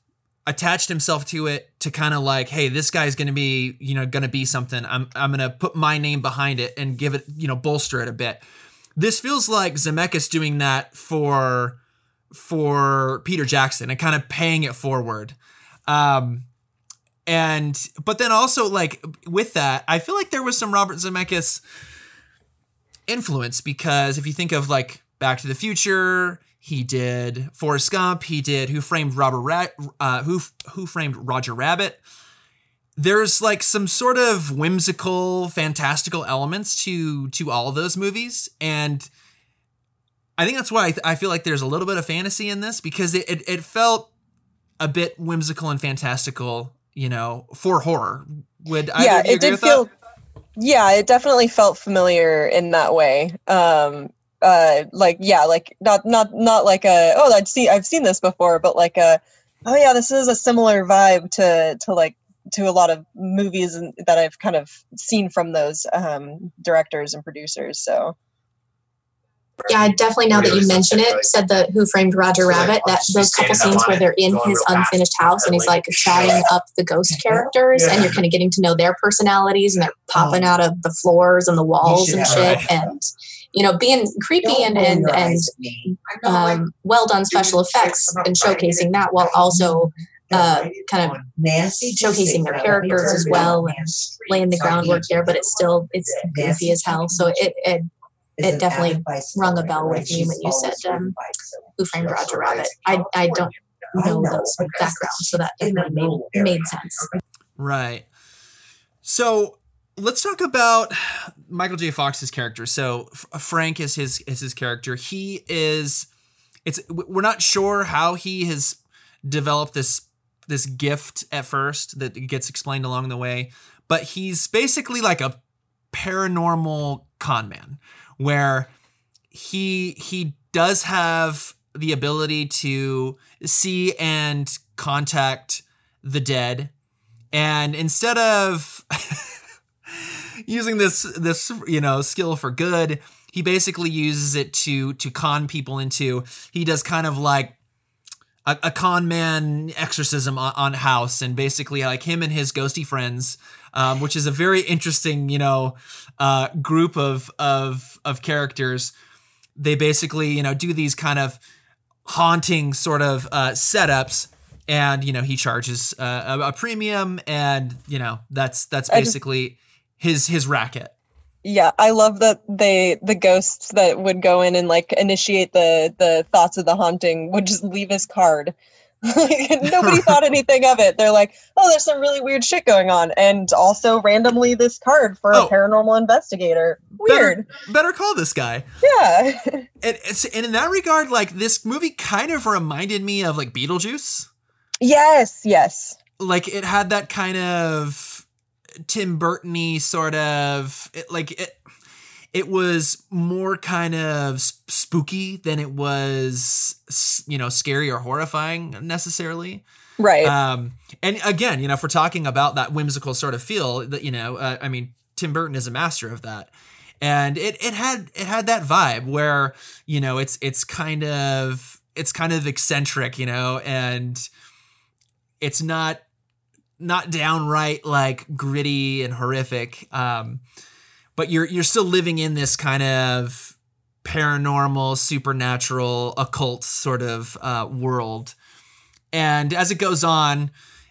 attached himself to it to kind of like, hey, this guy's going to be, you know, going to be something. I'm I'm going to put my name behind it and give it, you know, bolster it a bit. This feels like Zemeckis doing that for for Peter Jackson and kind of paying it forward. Um and but then also like with that, I feel like there was some Robert Zemeckis influence because if you think of like Back to the Future, he did Forrest Gump. He did Who Framed Robert Ra- uh, Who Who Framed Roger Rabbit. There's like some sort of whimsical, fantastical elements to to all of those movies, and I think that's why I, th- I feel like there's a little bit of fantasy in this because it, it it felt a bit whimsical and fantastical, you know, for horror. Would yeah, it did feel. That? Yeah, it definitely felt familiar in that way. Um, uh like yeah like not not not like a oh i'd see i've seen this before but like a oh yeah this is a similar vibe to to like to a lot of movies that i've kind of seen from those um directors and producers so. Yeah, I definitely now that you mention it, said the Who Framed Roger Rabbit, that those couple scenes where they're in his unfinished house and he's like chatting up the ghost characters and you're kind of getting to know their personalities and they're popping out of the floors and the walls and shit and you know, being creepy and and, and um, well done special effects and showcasing that while also uh, kind of showcasing their characters as well and laying the groundwork there. But it's still it's goofy as hell. So it it it definitely rung a bell with me when you said um, "Who Framed Roger Rabbit." I I don't know those backgrounds, so that definitely made made sense. Right. So let's talk about Michael J. Fox's character. So F- Frank is his is his character. He is it's we're not sure how he has developed this this gift at first that gets explained along the way, but he's basically like a paranormal con man where he he does have the ability to see and contact the dead and instead of using this this you know skill for good he basically uses it to to con people into he does kind of like a, a con man exorcism on, on, house and basically like him and his ghosty friends um, which is a very interesting you know uh, group of of of characters. They basically you know do these kind of haunting sort of uh, setups and you know he charges uh, a, a, premium and you know that's that's basically his his racket. Yeah i love that they the ghosts that would go in and like initiate the the thoughts of the haunting would just leave his card. Nobody thought anything of it. They're like oh there's some really weird shit going on. And also randomly this card for oh, a paranormal investigator. Weird. better, better call this guy. Yeah. And, and in that regard like this movie kind of reminded me of like beetlejuice. Yes, yes. Like it had that kind of Tim Burtony sort of it, like it. It was more kind of spooky than it was, you know, scary or horrifying necessarily. Right. Um, and again, you know, if we're talking about that whimsical sort of feel, that you know, uh, I mean, Tim Burton is a master of that and it it had it had that vibe where you know it's it's kind of it's kind of eccentric you know and it's not not downright like gritty and horrific um but you're you're still living in this kind of paranormal supernatural occult sort of uh world. And as it goes on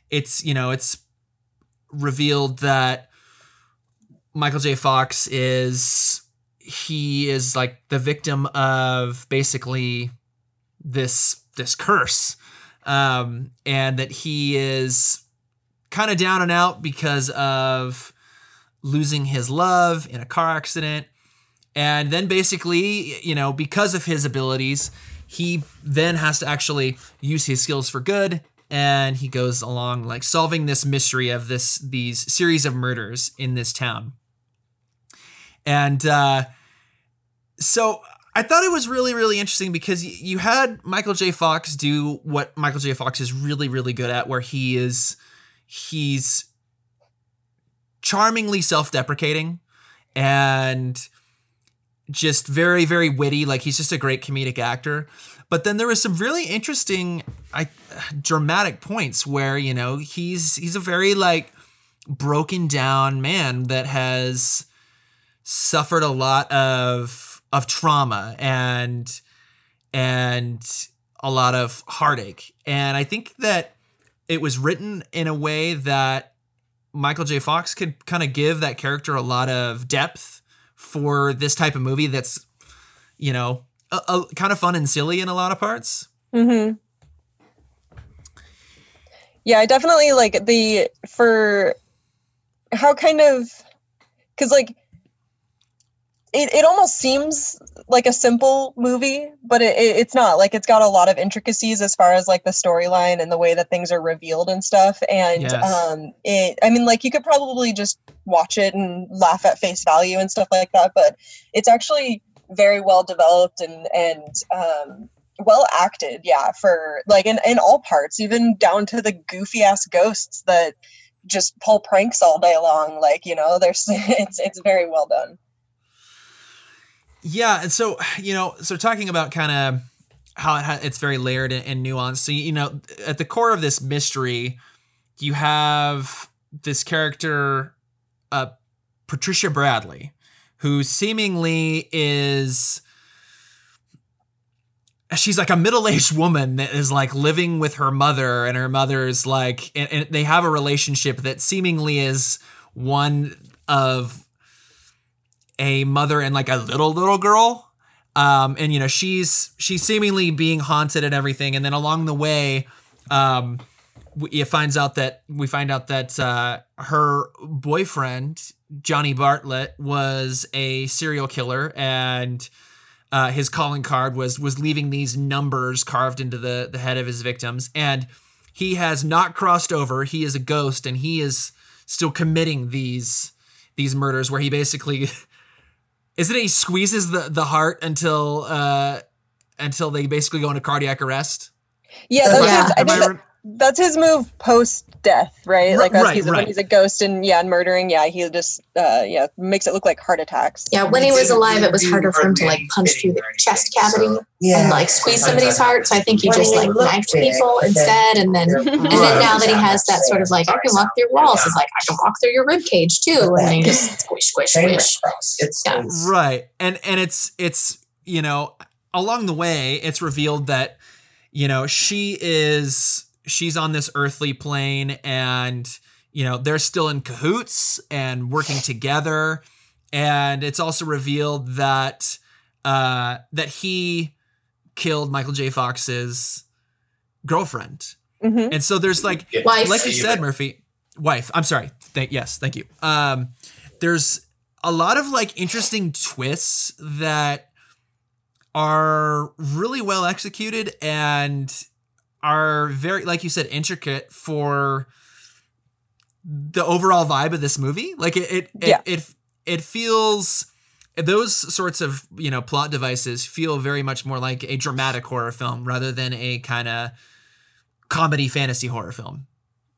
it's you know it's revealed that Michael J. Fox is he is like the victim of basically this this curse um, and that he is kind of down and out because of losing his love in a car accident. And then basically, you know, because of his abilities, he then has to actually use his skills for good and he goes along like solving this mystery of this these series of murders in this town. And uh so I thought it was really, really interesting because you had Michael J. Fox do what Michael J. Fox is really, really good at, where he is he's charmingly self-deprecating and just very, very witty. Like he's just a great comedic actor. But then there was some really interesting, I, dramatic points where you know he's he's a very like broken down man that has suffered a lot of of trauma and and a lot of heartache. And I think that it was written in a way that Michael J. Fox could kind of give that character a lot of depth for this type of movie that's, you know, a, a kind of fun and silly in a lot of parts. Mm-hmm. Yeah, I definitely like the for how kind of because like it, it almost seems like a simple movie, but it, it, it's not. Like it's got a lot of intricacies as far as like the storyline and the way that things are revealed and stuff. And yes. um, it, I mean, like you could probably just watch it and laugh at face value and stuff like that, but it's actually very well developed and and um, well acted. Yeah, for like in in all parts, even down to the goofy ass ghosts that just pull pranks all day long. Like you know, there's it's it's very well done. Yeah, and so you know, so talking about kind of how it ha- it's very layered and, and nuanced. So you know, at the core of this mystery, you have this character, uh, Patricia Bradley, who seemingly is she's like a middle-aged woman that is like living with her mother and her mother's like and, and, they have a relationship that seemingly is one of a mother and like a little little girl. Um and you know she's she's seemingly being haunted and everything. And then along the way um it finds out that we find out that uh her boyfriend Johnny Bartlett was a serial killer and uh, his calling card was was leaving these numbers carved into the the head of his victims. And he has not crossed over. He is a ghost and he is still committing these these murders where he basically Isn't it he squeezes the the heart until uh until they basically go into cardiac arrest? Yeah, that's yeah. His, I think that's his move post death, right? Like right, he's, right. when he's a ghost and yeah, and murdering. Yeah, he just uh, yeah makes it look like heart attacks. Yeah, when he was alive, it was harder for him to like punch through the chest cavity yeah. and like squeeze somebody's heart. So I think he just like knifed people instead, and then and then now that he has that sort of like I can walk through walls, he's like I can walk through your rib cage too, and then he just squish, squish, squish. Yeah. Right, and and it's it's you know along the way it's revealed that you know she is she's on this earthly plane and you know they're still in cahoots and working together. And it's also revealed that uh that he killed michael j. Fox's girlfriend. Mm-hmm. and so there's like wife. like you said murphy wife. I'm sorry. Thank yes thank you. Um there's a lot of like interesting twists that are really well executed and are very, like you said, intricate for the overall vibe of this movie. Like it, it, yeah. it, it, it feels those sorts of you know plot devices feel very much more like a dramatic horror film rather than a kind of comedy fantasy horror film.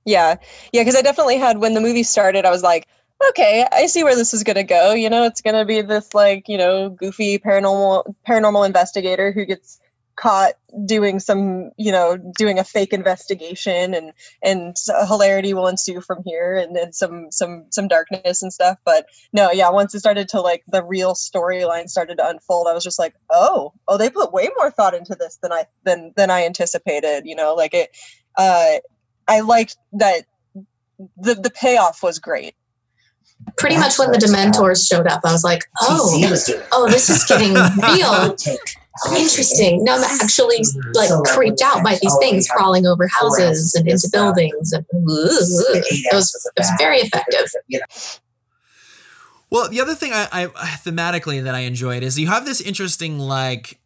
Yeah, yeah, because I definitely had when the movie started, I was like, okay, I see where this is gonna go. You know, it's gonna be this like you know goofy paranormal paranormal investigator who gets caught doing some you know doing a fake investigation and and hilarity will ensue from here and then some some some darkness and stuff. But no yeah once it started to like the real storyline started to unfold i was just like oh oh they put way more thought into this than i than than i anticipated you know? Like it uh i liked that the the payoff was great. Pretty much when the dementors showed up i was like oh oh this is getting real interesting. No, I'm actually like creeped out by these things crawling over houses and into buildings. And, it, was, it was very effective. Well, the other thing I, I thematically that I enjoyed is you have this interesting like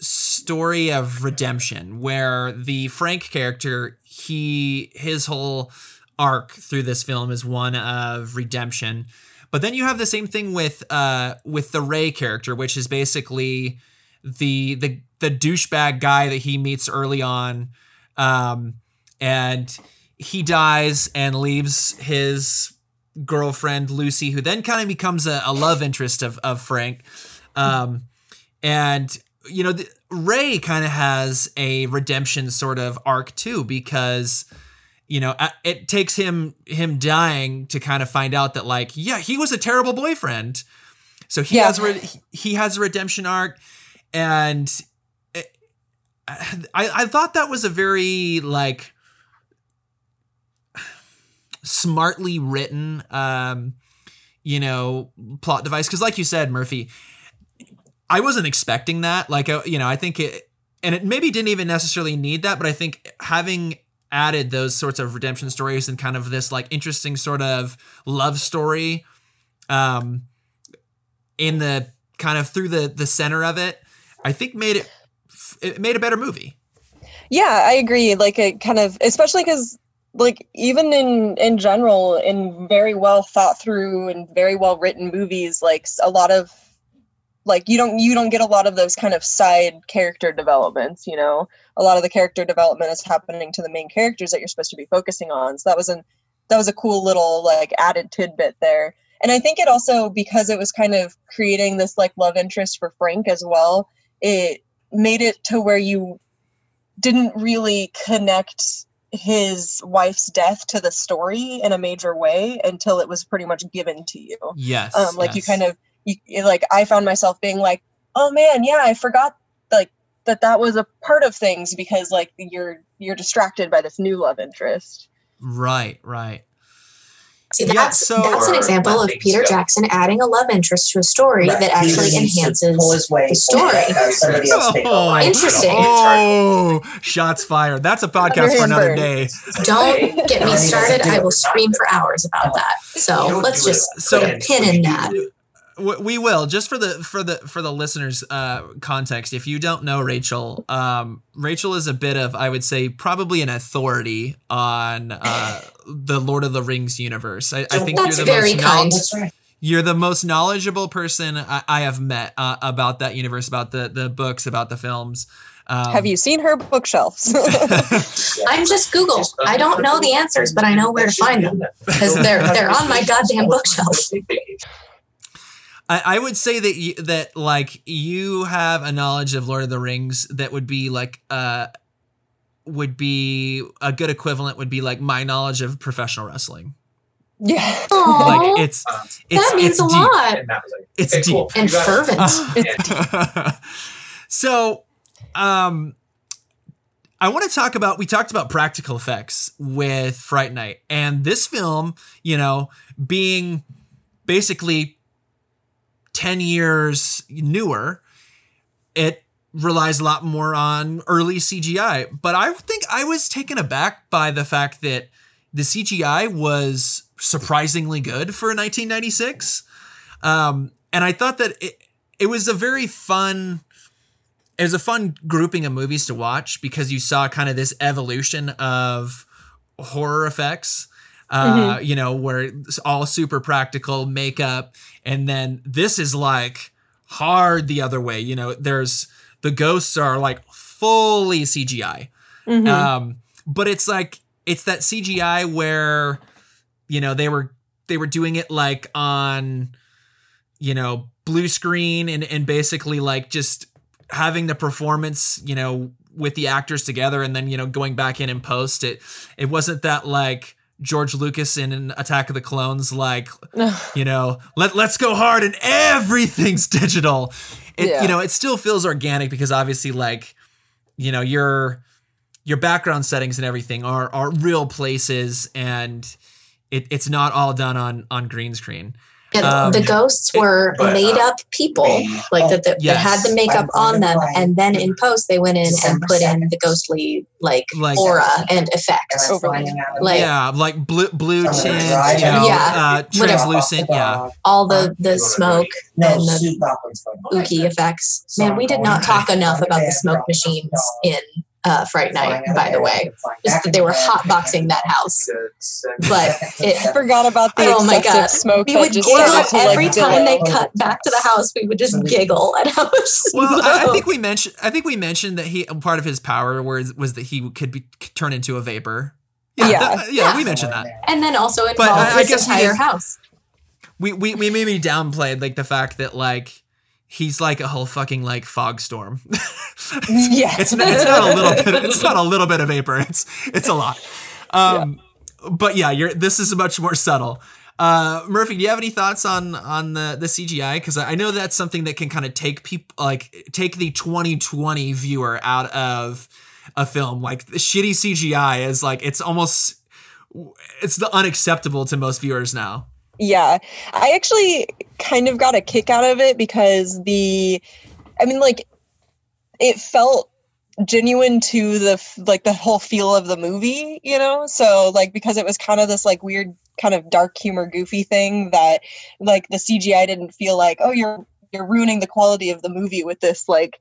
story of redemption where the Frank character he his whole arc through this film is one of redemption. But then you have the same thing with uh with the Ray character, which is basically the the the douchebag guy that he meets early on, um, and he dies and leaves his girlfriend Lucy, who then kind of becomes a, a, love interest of of Frank, um, and you know the, Ray kind of has a redemption sort of arc too because you know it takes him him dying to kind of find out that like yeah he was a terrible boyfriend. So he yeah. has re- he has a redemption arc and it, I I thought that was a very like smartly written um you know plot device. Because like you said Murphy I wasn't expecting that. Like uh, you know I think it and it maybe didn't even necessarily need that but I think having added those sorts of redemption stories and kind of this like interesting sort of love story um in the kind of through the the center of it I think made it it made a better movie. Yeah, I agree. Like it kind of, especially because like even in in general, in very well thought through and very well written movies, like a lot of like you don't you don't get a lot of those kind of side character developments you know a lot of the character development is happening to the main characters that you're supposed to be focusing on so that was an that was a cool little like added tidbit there and i think it also because it was kind of creating this like love interest for frank as well it made it to where you didn't really connect his wife's death to the story in a major way until it was pretty much given to you. Yes. Um, like yes. you kind of, you, like I found myself being like, oh man, yeah, I forgot like that that was a part of things because like you're you're distracted by this new love interest. Right, right. See, that's, yeah, so, that's an example of Peter so. Jackson adding a love interest to a story right. that actually enhances the story. oh, Interesting. Oh, shots fired. That's a podcast for another day. Don't get me started. I will scream for hours about that. So let's just so, put a pin in that we will just for the for the for the listeners uh context if you don't know rachael um rachael is a bit of i would say probably an authority on uh the lord of the rings universe i, I think That's you're the very most kind. You're the most knowledgeable person I, I have met uh, about that universe, about the the books, about the films. Um, have you seen her bookshelves? I'm just Google. I don't know the answers, but I know where to find them because they're they're on my goddamn bookshelf. I, I would say that you, that like you have a knowledge of Lord of the Rings that would be like uh would be a good equivalent would be like my knowledge of professional wrestling. Yeah, Aww, like it's, it's that means it's a deep. lot. It's deep and fervent. so, um, I want to talk about. We talked about practical effects with Fright Night, and this film, you know, being basically 10 years newer, it relies a lot more on early CGI. But I think I was taken aback by the fact that the CGI was surprisingly good for 1996. Um, and I thought that it, it was a very fun it was a fun grouping of movies to watch because you saw kind of this evolution of horror effects uh, mm-hmm. you know, where it's all super practical makeup. And then this is like hard the other way. You know, there's the ghosts are like fully CGI. Mm-hmm. Um, but it's like, it's that CGI where, you know, they were, they were doing it like on, you know, blue screen and, and basically like just having the performance, you know, with the actors together and then, you know, going back in and post it. It wasn't that like, George Lucas in an Attack of the Clones, like, you know, let let's go hard and everything's digital. It yeah. you know, it still feels organic because obviously, like, you know, your your background settings and everything are are real places and it, it's not all done on on green screen. And um, the ghosts were but, made uh, up people, like that, that, yes. that, had the makeup on them, and then in post they went in and put in the ghostly like, like aura and effects. Like yeah, like blue blue tint, you know, yeah, uh, translucent, yeah. All the the smoke and the ooky effects. Man, we did not talk enough about the smoke machines in uh, Fright Night, by the way. Just that they were hotboxing that house. But it, I forgot about the oh my God. smoke. We would giggle every like time they cut back to the house. We would just giggle at how much. Well, I, I, think we mentioned. I think we mentioned that he part of his power was was that he could be turn into a vapor. Yeah, yeah, that, yeah, yeah. we mentioned that. And then also involved but I, I guess entire house. We, we we maybe downplayed like the fact that like he's like a whole fucking like fog storm. yeah, it's not, it's not a little bit. It's not a little bit of vapor. It's it's a lot. Um, yeah. but yeah, you're this is much more subtle. Uh, Murphy, do you have any thoughts on on the the CGI? Because I know that's something that can kind of take people like take the 2020 viewer out of a film. Like the shitty CGI is like it's almost it's the unacceptable to most viewers now. Yeah. I actually kind of got a kick out of it because the I mean like it felt genuine to the like the whole feel of the movie, you know? So like because it was kind of this like weird kind of dark humor goofy thing that like the CGI didn't feel like, "Oh, you're you're ruining the quality of the movie with this like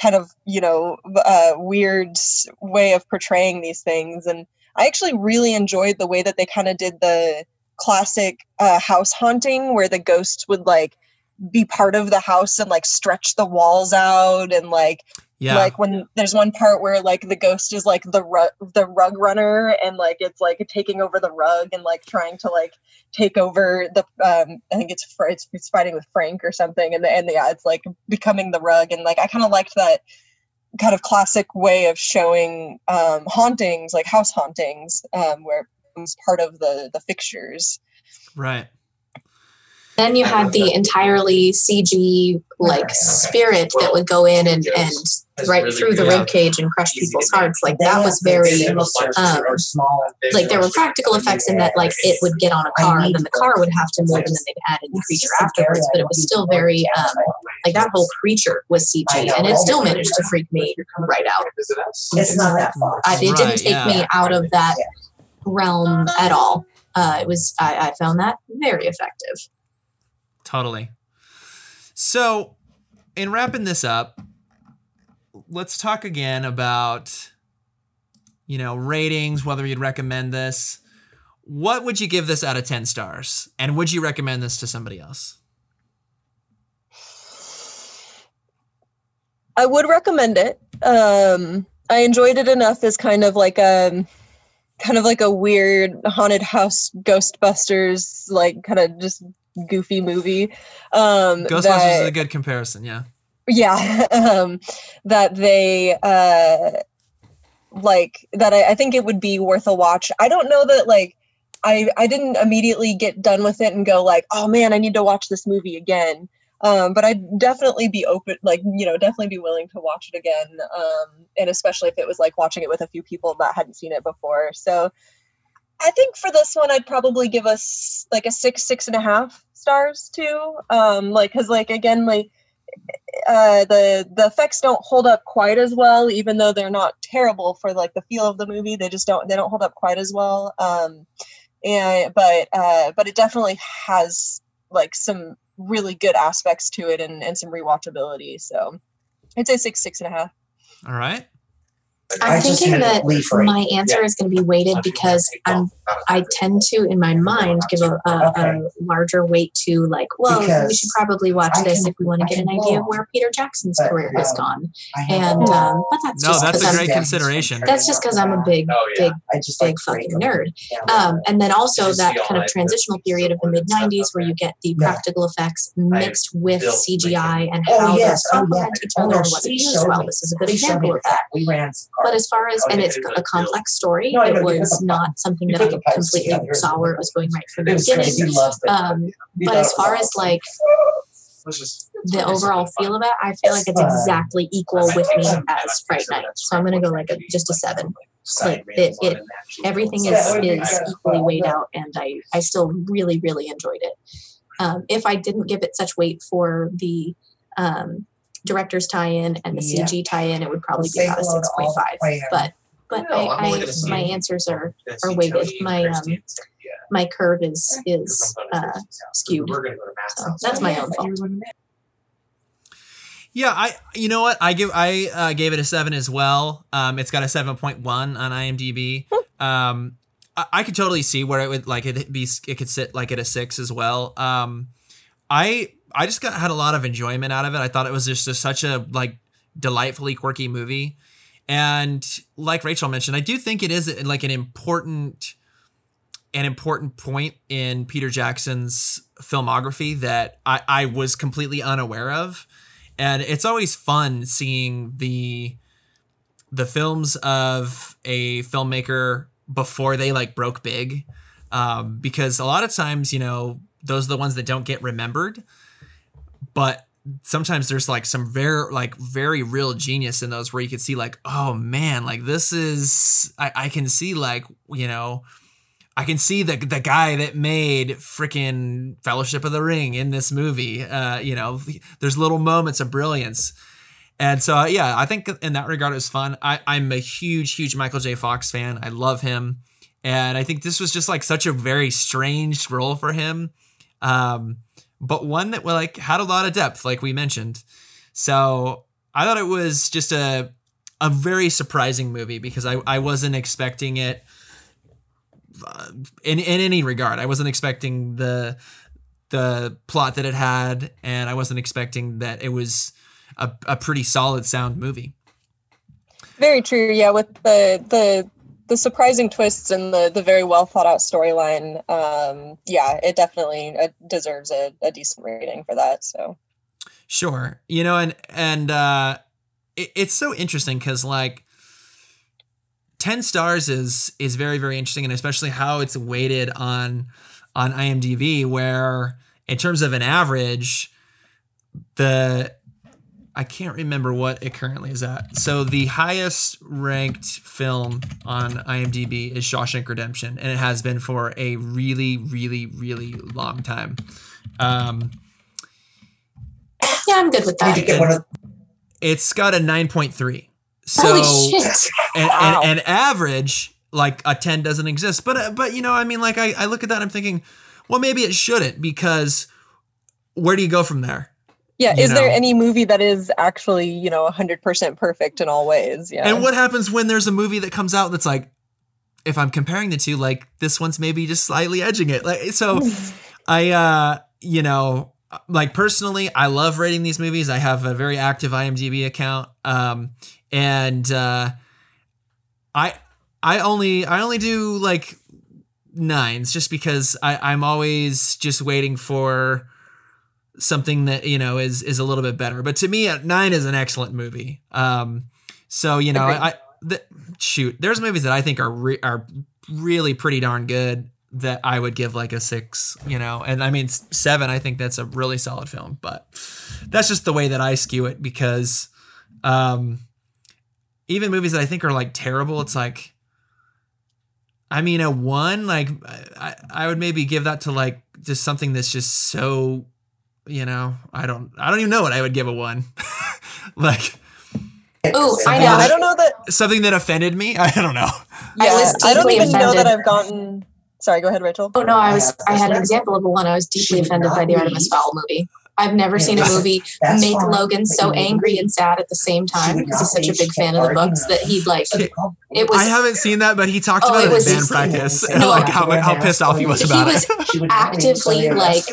kind of, you know, uh weird way of portraying these things." And I actually really enjoyed the way that they kind of did the classic uh, house haunting where the ghosts would like be part of the house and like stretch the walls out and like yeah. like when there's one part where like the ghost is like the rug the rug runner and like it's like taking over the rug and like trying to like take over the um I think it's it's, it's fighting with Frank or something and the and yeah it's like becoming the rug and like I kind of liked that kind of classic way of showing um hauntings like house hauntings um where becomes part of the the fixtures. Right. Then you had the entirely CG like spirit that would go in and, and right through the rib cage and crush people's hearts. Like that was very um, like there were practical effects in that like it would get on a car and then the car would have to move and then they'd add in the creature afterwards. But it was still very um, like that whole creature was CG and it still managed to freak me right out. It's not that far. It didn't take me out of that realm at all. Uh, it was I, I found that very effective. Totally. So, in wrapping this up, let's talk again about you know ratings, whether you'd recommend this. what would you give this out of 10 stars? And would you recommend this to somebody else? I would recommend it. Um, I enjoyed it enough as kind of like a kind of like a weird haunted house Ghostbusters, like kind of just goofy movie. Um, Ghostbusters that, is a good comparison, yeah. Yeah, um, that they uh, like that. I, I think it would be worth a watch. I don't know that like I I didn't immediately get done with it and go like, oh man, I need to watch this movie again. Um, but I'd definitely be open, like, you know, definitely be willing to watch it again. Um, and especially if it was like watching it with a few people that hadn't seen it before. So I think for this one, I'd probably give us like a six, six and a half stars too. Um, like, cause like, again, like, uh, the the effects don't hold up quite as well, even though they're not terrible for like the feel of the movie. They just don't they don't hold up quite as well. Um, and but uh, but it definitely has like some really good aspects to it and, and some rewatchability. So I'd say six, six and a half. All right. I'm thinking that my answer yeah. is going to be weighted because I'm I tend to in my mind give a, a, okay. a larger weight to like well because we should probably watch I this can, if we want to get an idea of where Peter Jackson's but, career has gone. And um, but that's no that's a great I'm, consideration. that's just because I'm a big oh, yeah. big big like fucking nerd. Um, and then also that kind of transitional period of the mid 90s where you get the practical effects mixed with CGI and oh, how those oh, complement each other and wasn't used well this is a good example of that. we ran but as far as, and it's a complex story, it was not something that I completely saw where it was going right from the beginning. Um, but as far as like the overall feel of it, I feel like it's exactly equal with me as Fright Night. So I'm going to go like a, just a seven. Like it, it, everything is is equally weighed out, and I I still really really enjoyed it. Um, if I didn't give it such weight for the um, director's tie-in and the yeah. CG tie-in, it would probably be about a six point five. But but no, I, I my answers are are weighted. My um my curve is is uh, skewed. So that's my own fault. Yeah, I you know what I give I uh, gave it a seven as well. Um, it's got a seven point one on IMDb. um, I, I, could totally see where it would like it be it could sit like at a six as well. Um, I I just got had a lot of enjoyment out of it. I thought it was just such a like delightfully quirky movie, and like Rachael mentioned, I do think it is like an important an important point in Peter Jackson's filmography that I, I was completely unaware of, and it's always fun seeing the the films of a filmmaker before they like broke big, um, because a lot of times you know those are the ones that don't get remembered but sometimes there's like some very like very real genius in those where you can see like oh man like this is I, I can see like you know I can see the the guy that made freaking Fellowship of the Ring in this movie. Uh, you know, there's little moments of brilliance, and so uh, yeah, I think in that regard it was fun. I, I'm a huge, huge Michael J. Fox fan. I love him, and I think this was just like such a very strange role for him. Um, but one that like had a lot of depth, like we mentioned. So I thought it was just a a very surprising movie because I, I wasn't expecting it uh, in in any regard. I wasn't expecting the the plot that it had, and I wasn't expecting that it was a, a pretty solid sound movie. Very true. Yeah, with the the the surprising twists and the the very well thought out storyline um yeah it definitely uh, deserves a, a decent rating for that so. Sure. You know and and uh it, it's so interesting because like 10 stars is is very very interesting and especially how it's weighted on on imdb where in terms of an average the I can't remember what it currently is at. So the highest ranked film on IMDb is Shawshank Redemption, and it has been for a really, really, really long time. Um, yeah, I'm good with that. It's got a 9.3. So, Holy shit. And, wow. and, and, average, like a 10 doesn't exist. But, uh, but you know, I mean, like I, I look at that I'm thinking, well, maybe it shouldn't because where do you go from there? Yeah, is know? there any movie that is actually, you know, 100% perfect in all ways? Yeah. And what happens when there's a movie that comes out that's like if I'm comparing the two, like this one's maybe just slightly edging it. Like so, I uh, you know, like personally, I love rating these movies. I have a very active IMDb account, um, and uh, I I only I only do like nines just because I, I'm always just waiting for something that you know is is a little bit better. But to me, nine is an excellent movie. Um, so you know, I, I the, shoot, there's movies that I think are re- are really pretty darn good that I would give like a six, you know, and I mean seven. I think that's a really solid film, but that's just the way that I skew it because, um, even movies that I think are like terrible, it's like, I mean, a one, like I, I would maybe give that to like just something that's just so, you know, I don't, I don't even know what I would give a one, like Oh, I know. I don't know that something that offended me. I don't know. Yeah, I, I don't even offended. know that I've gotten. Sorry, go ahead, Rachael. Oh no, I was. I had an example of a one. I was deeply offended by the Artemis Fowl movie. I've never seen a movie make Logan so angry and sad at the same time because he's such a big fan of the books that he'd like. It was. I haven't seen that, but he talked oh, about it, it in band practice and like how, how pissed off he was about it he was it. actively like.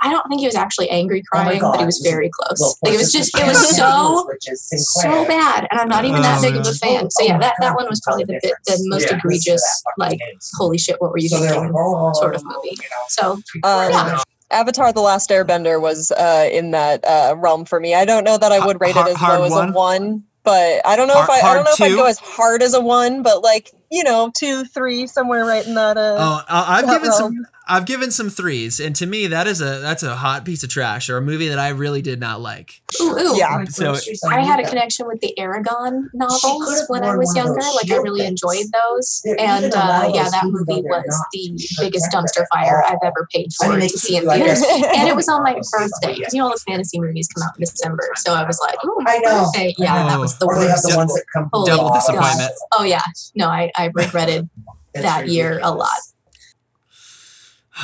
I don't think he was actually angry oh crying, but he was very close. Like it was just it was so so bad, and I'm not even that um, big of a fan. So yeah, that that one was probably the the most egregious like holy shit, what were you thinking sort of movie. So yeah. Avatar: The Last Airbender was uh, in that uh, realm for me. I don't know that I would rate it as low as one? a one, but I don't know hard, if I, I don't know two? if I'd go as hard as a one, but like you know, two, three, somewhere right in that. Uh, oh, I've given realm. some. I've given some threes, and to me, that is a that's a hot piece of trash or a movie that I really did not like. Ooh, ooh. yeah. So I had a connection with the Eragon novels when I was younger. Like I really enjoyed those, and uh, yeah, that movie was the biggest dumpster fire I've ever paid for to see in theaters, and it was on my birthday you know all the fantasy movies come out in December, so I was like, oh, my birthday, yeah, that was the worst. Double disappointment. Oh yeah, no, I I regretted that year a lot.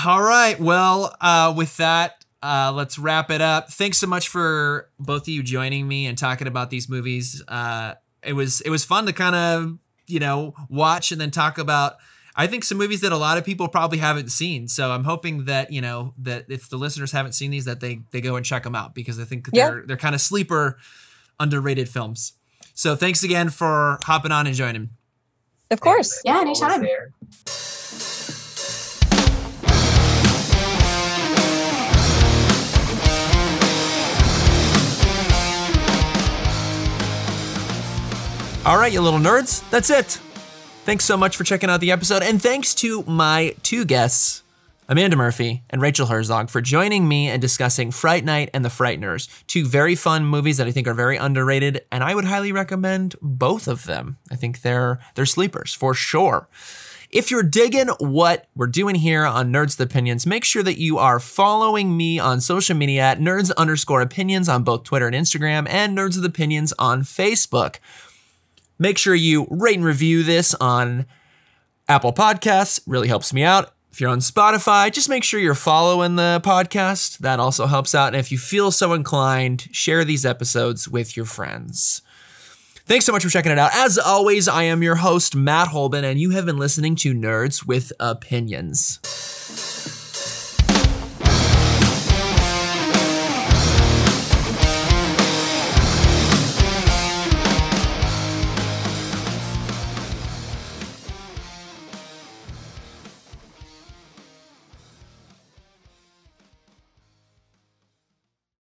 All right. Well, uh, with that, uh, let's wrap it up. Thanks so much for both of you joining me and talking about these movies. Uh, it was it was fun to kind of you know watch and then talk about. I think some movies that a lot of people probably haven't seen. So I'm hoping that you know that if the listeners haven't seen these, that they they go and check them out because I think yeah. they're they're kind of sleeper, underrated films. So thanks again for hopping on and joining. Of course. Yeah, anytime. All right, you little nerds, that's it. Thanks so much for checking out the episode, and thanks to my two guests, Amanda Murphy and Rachael Herzog, for joining me and discussing Fright Night and The Frighteners, two very fun movies that I think are very underrated, and I would highly recommend both of them. I think they're they're sleepers for sure. If you're digging what we're doing here on Nerds Opinions, make sure that you are following me on social media at nerds underscore opinions on both Twitter and Instagram, and Nerds with Opinions on Facebook. Make sure you rate and review this on Apple Podcasts, really helps me out. If you're on Spotify, just make sure you're following the podcast. That also helps out. And if you feel so inclined, share these episodes with your friends. Thanks so much for checking it out. As always, I am your host, Matt Holben, and you have been listening to Nerds with Opinions.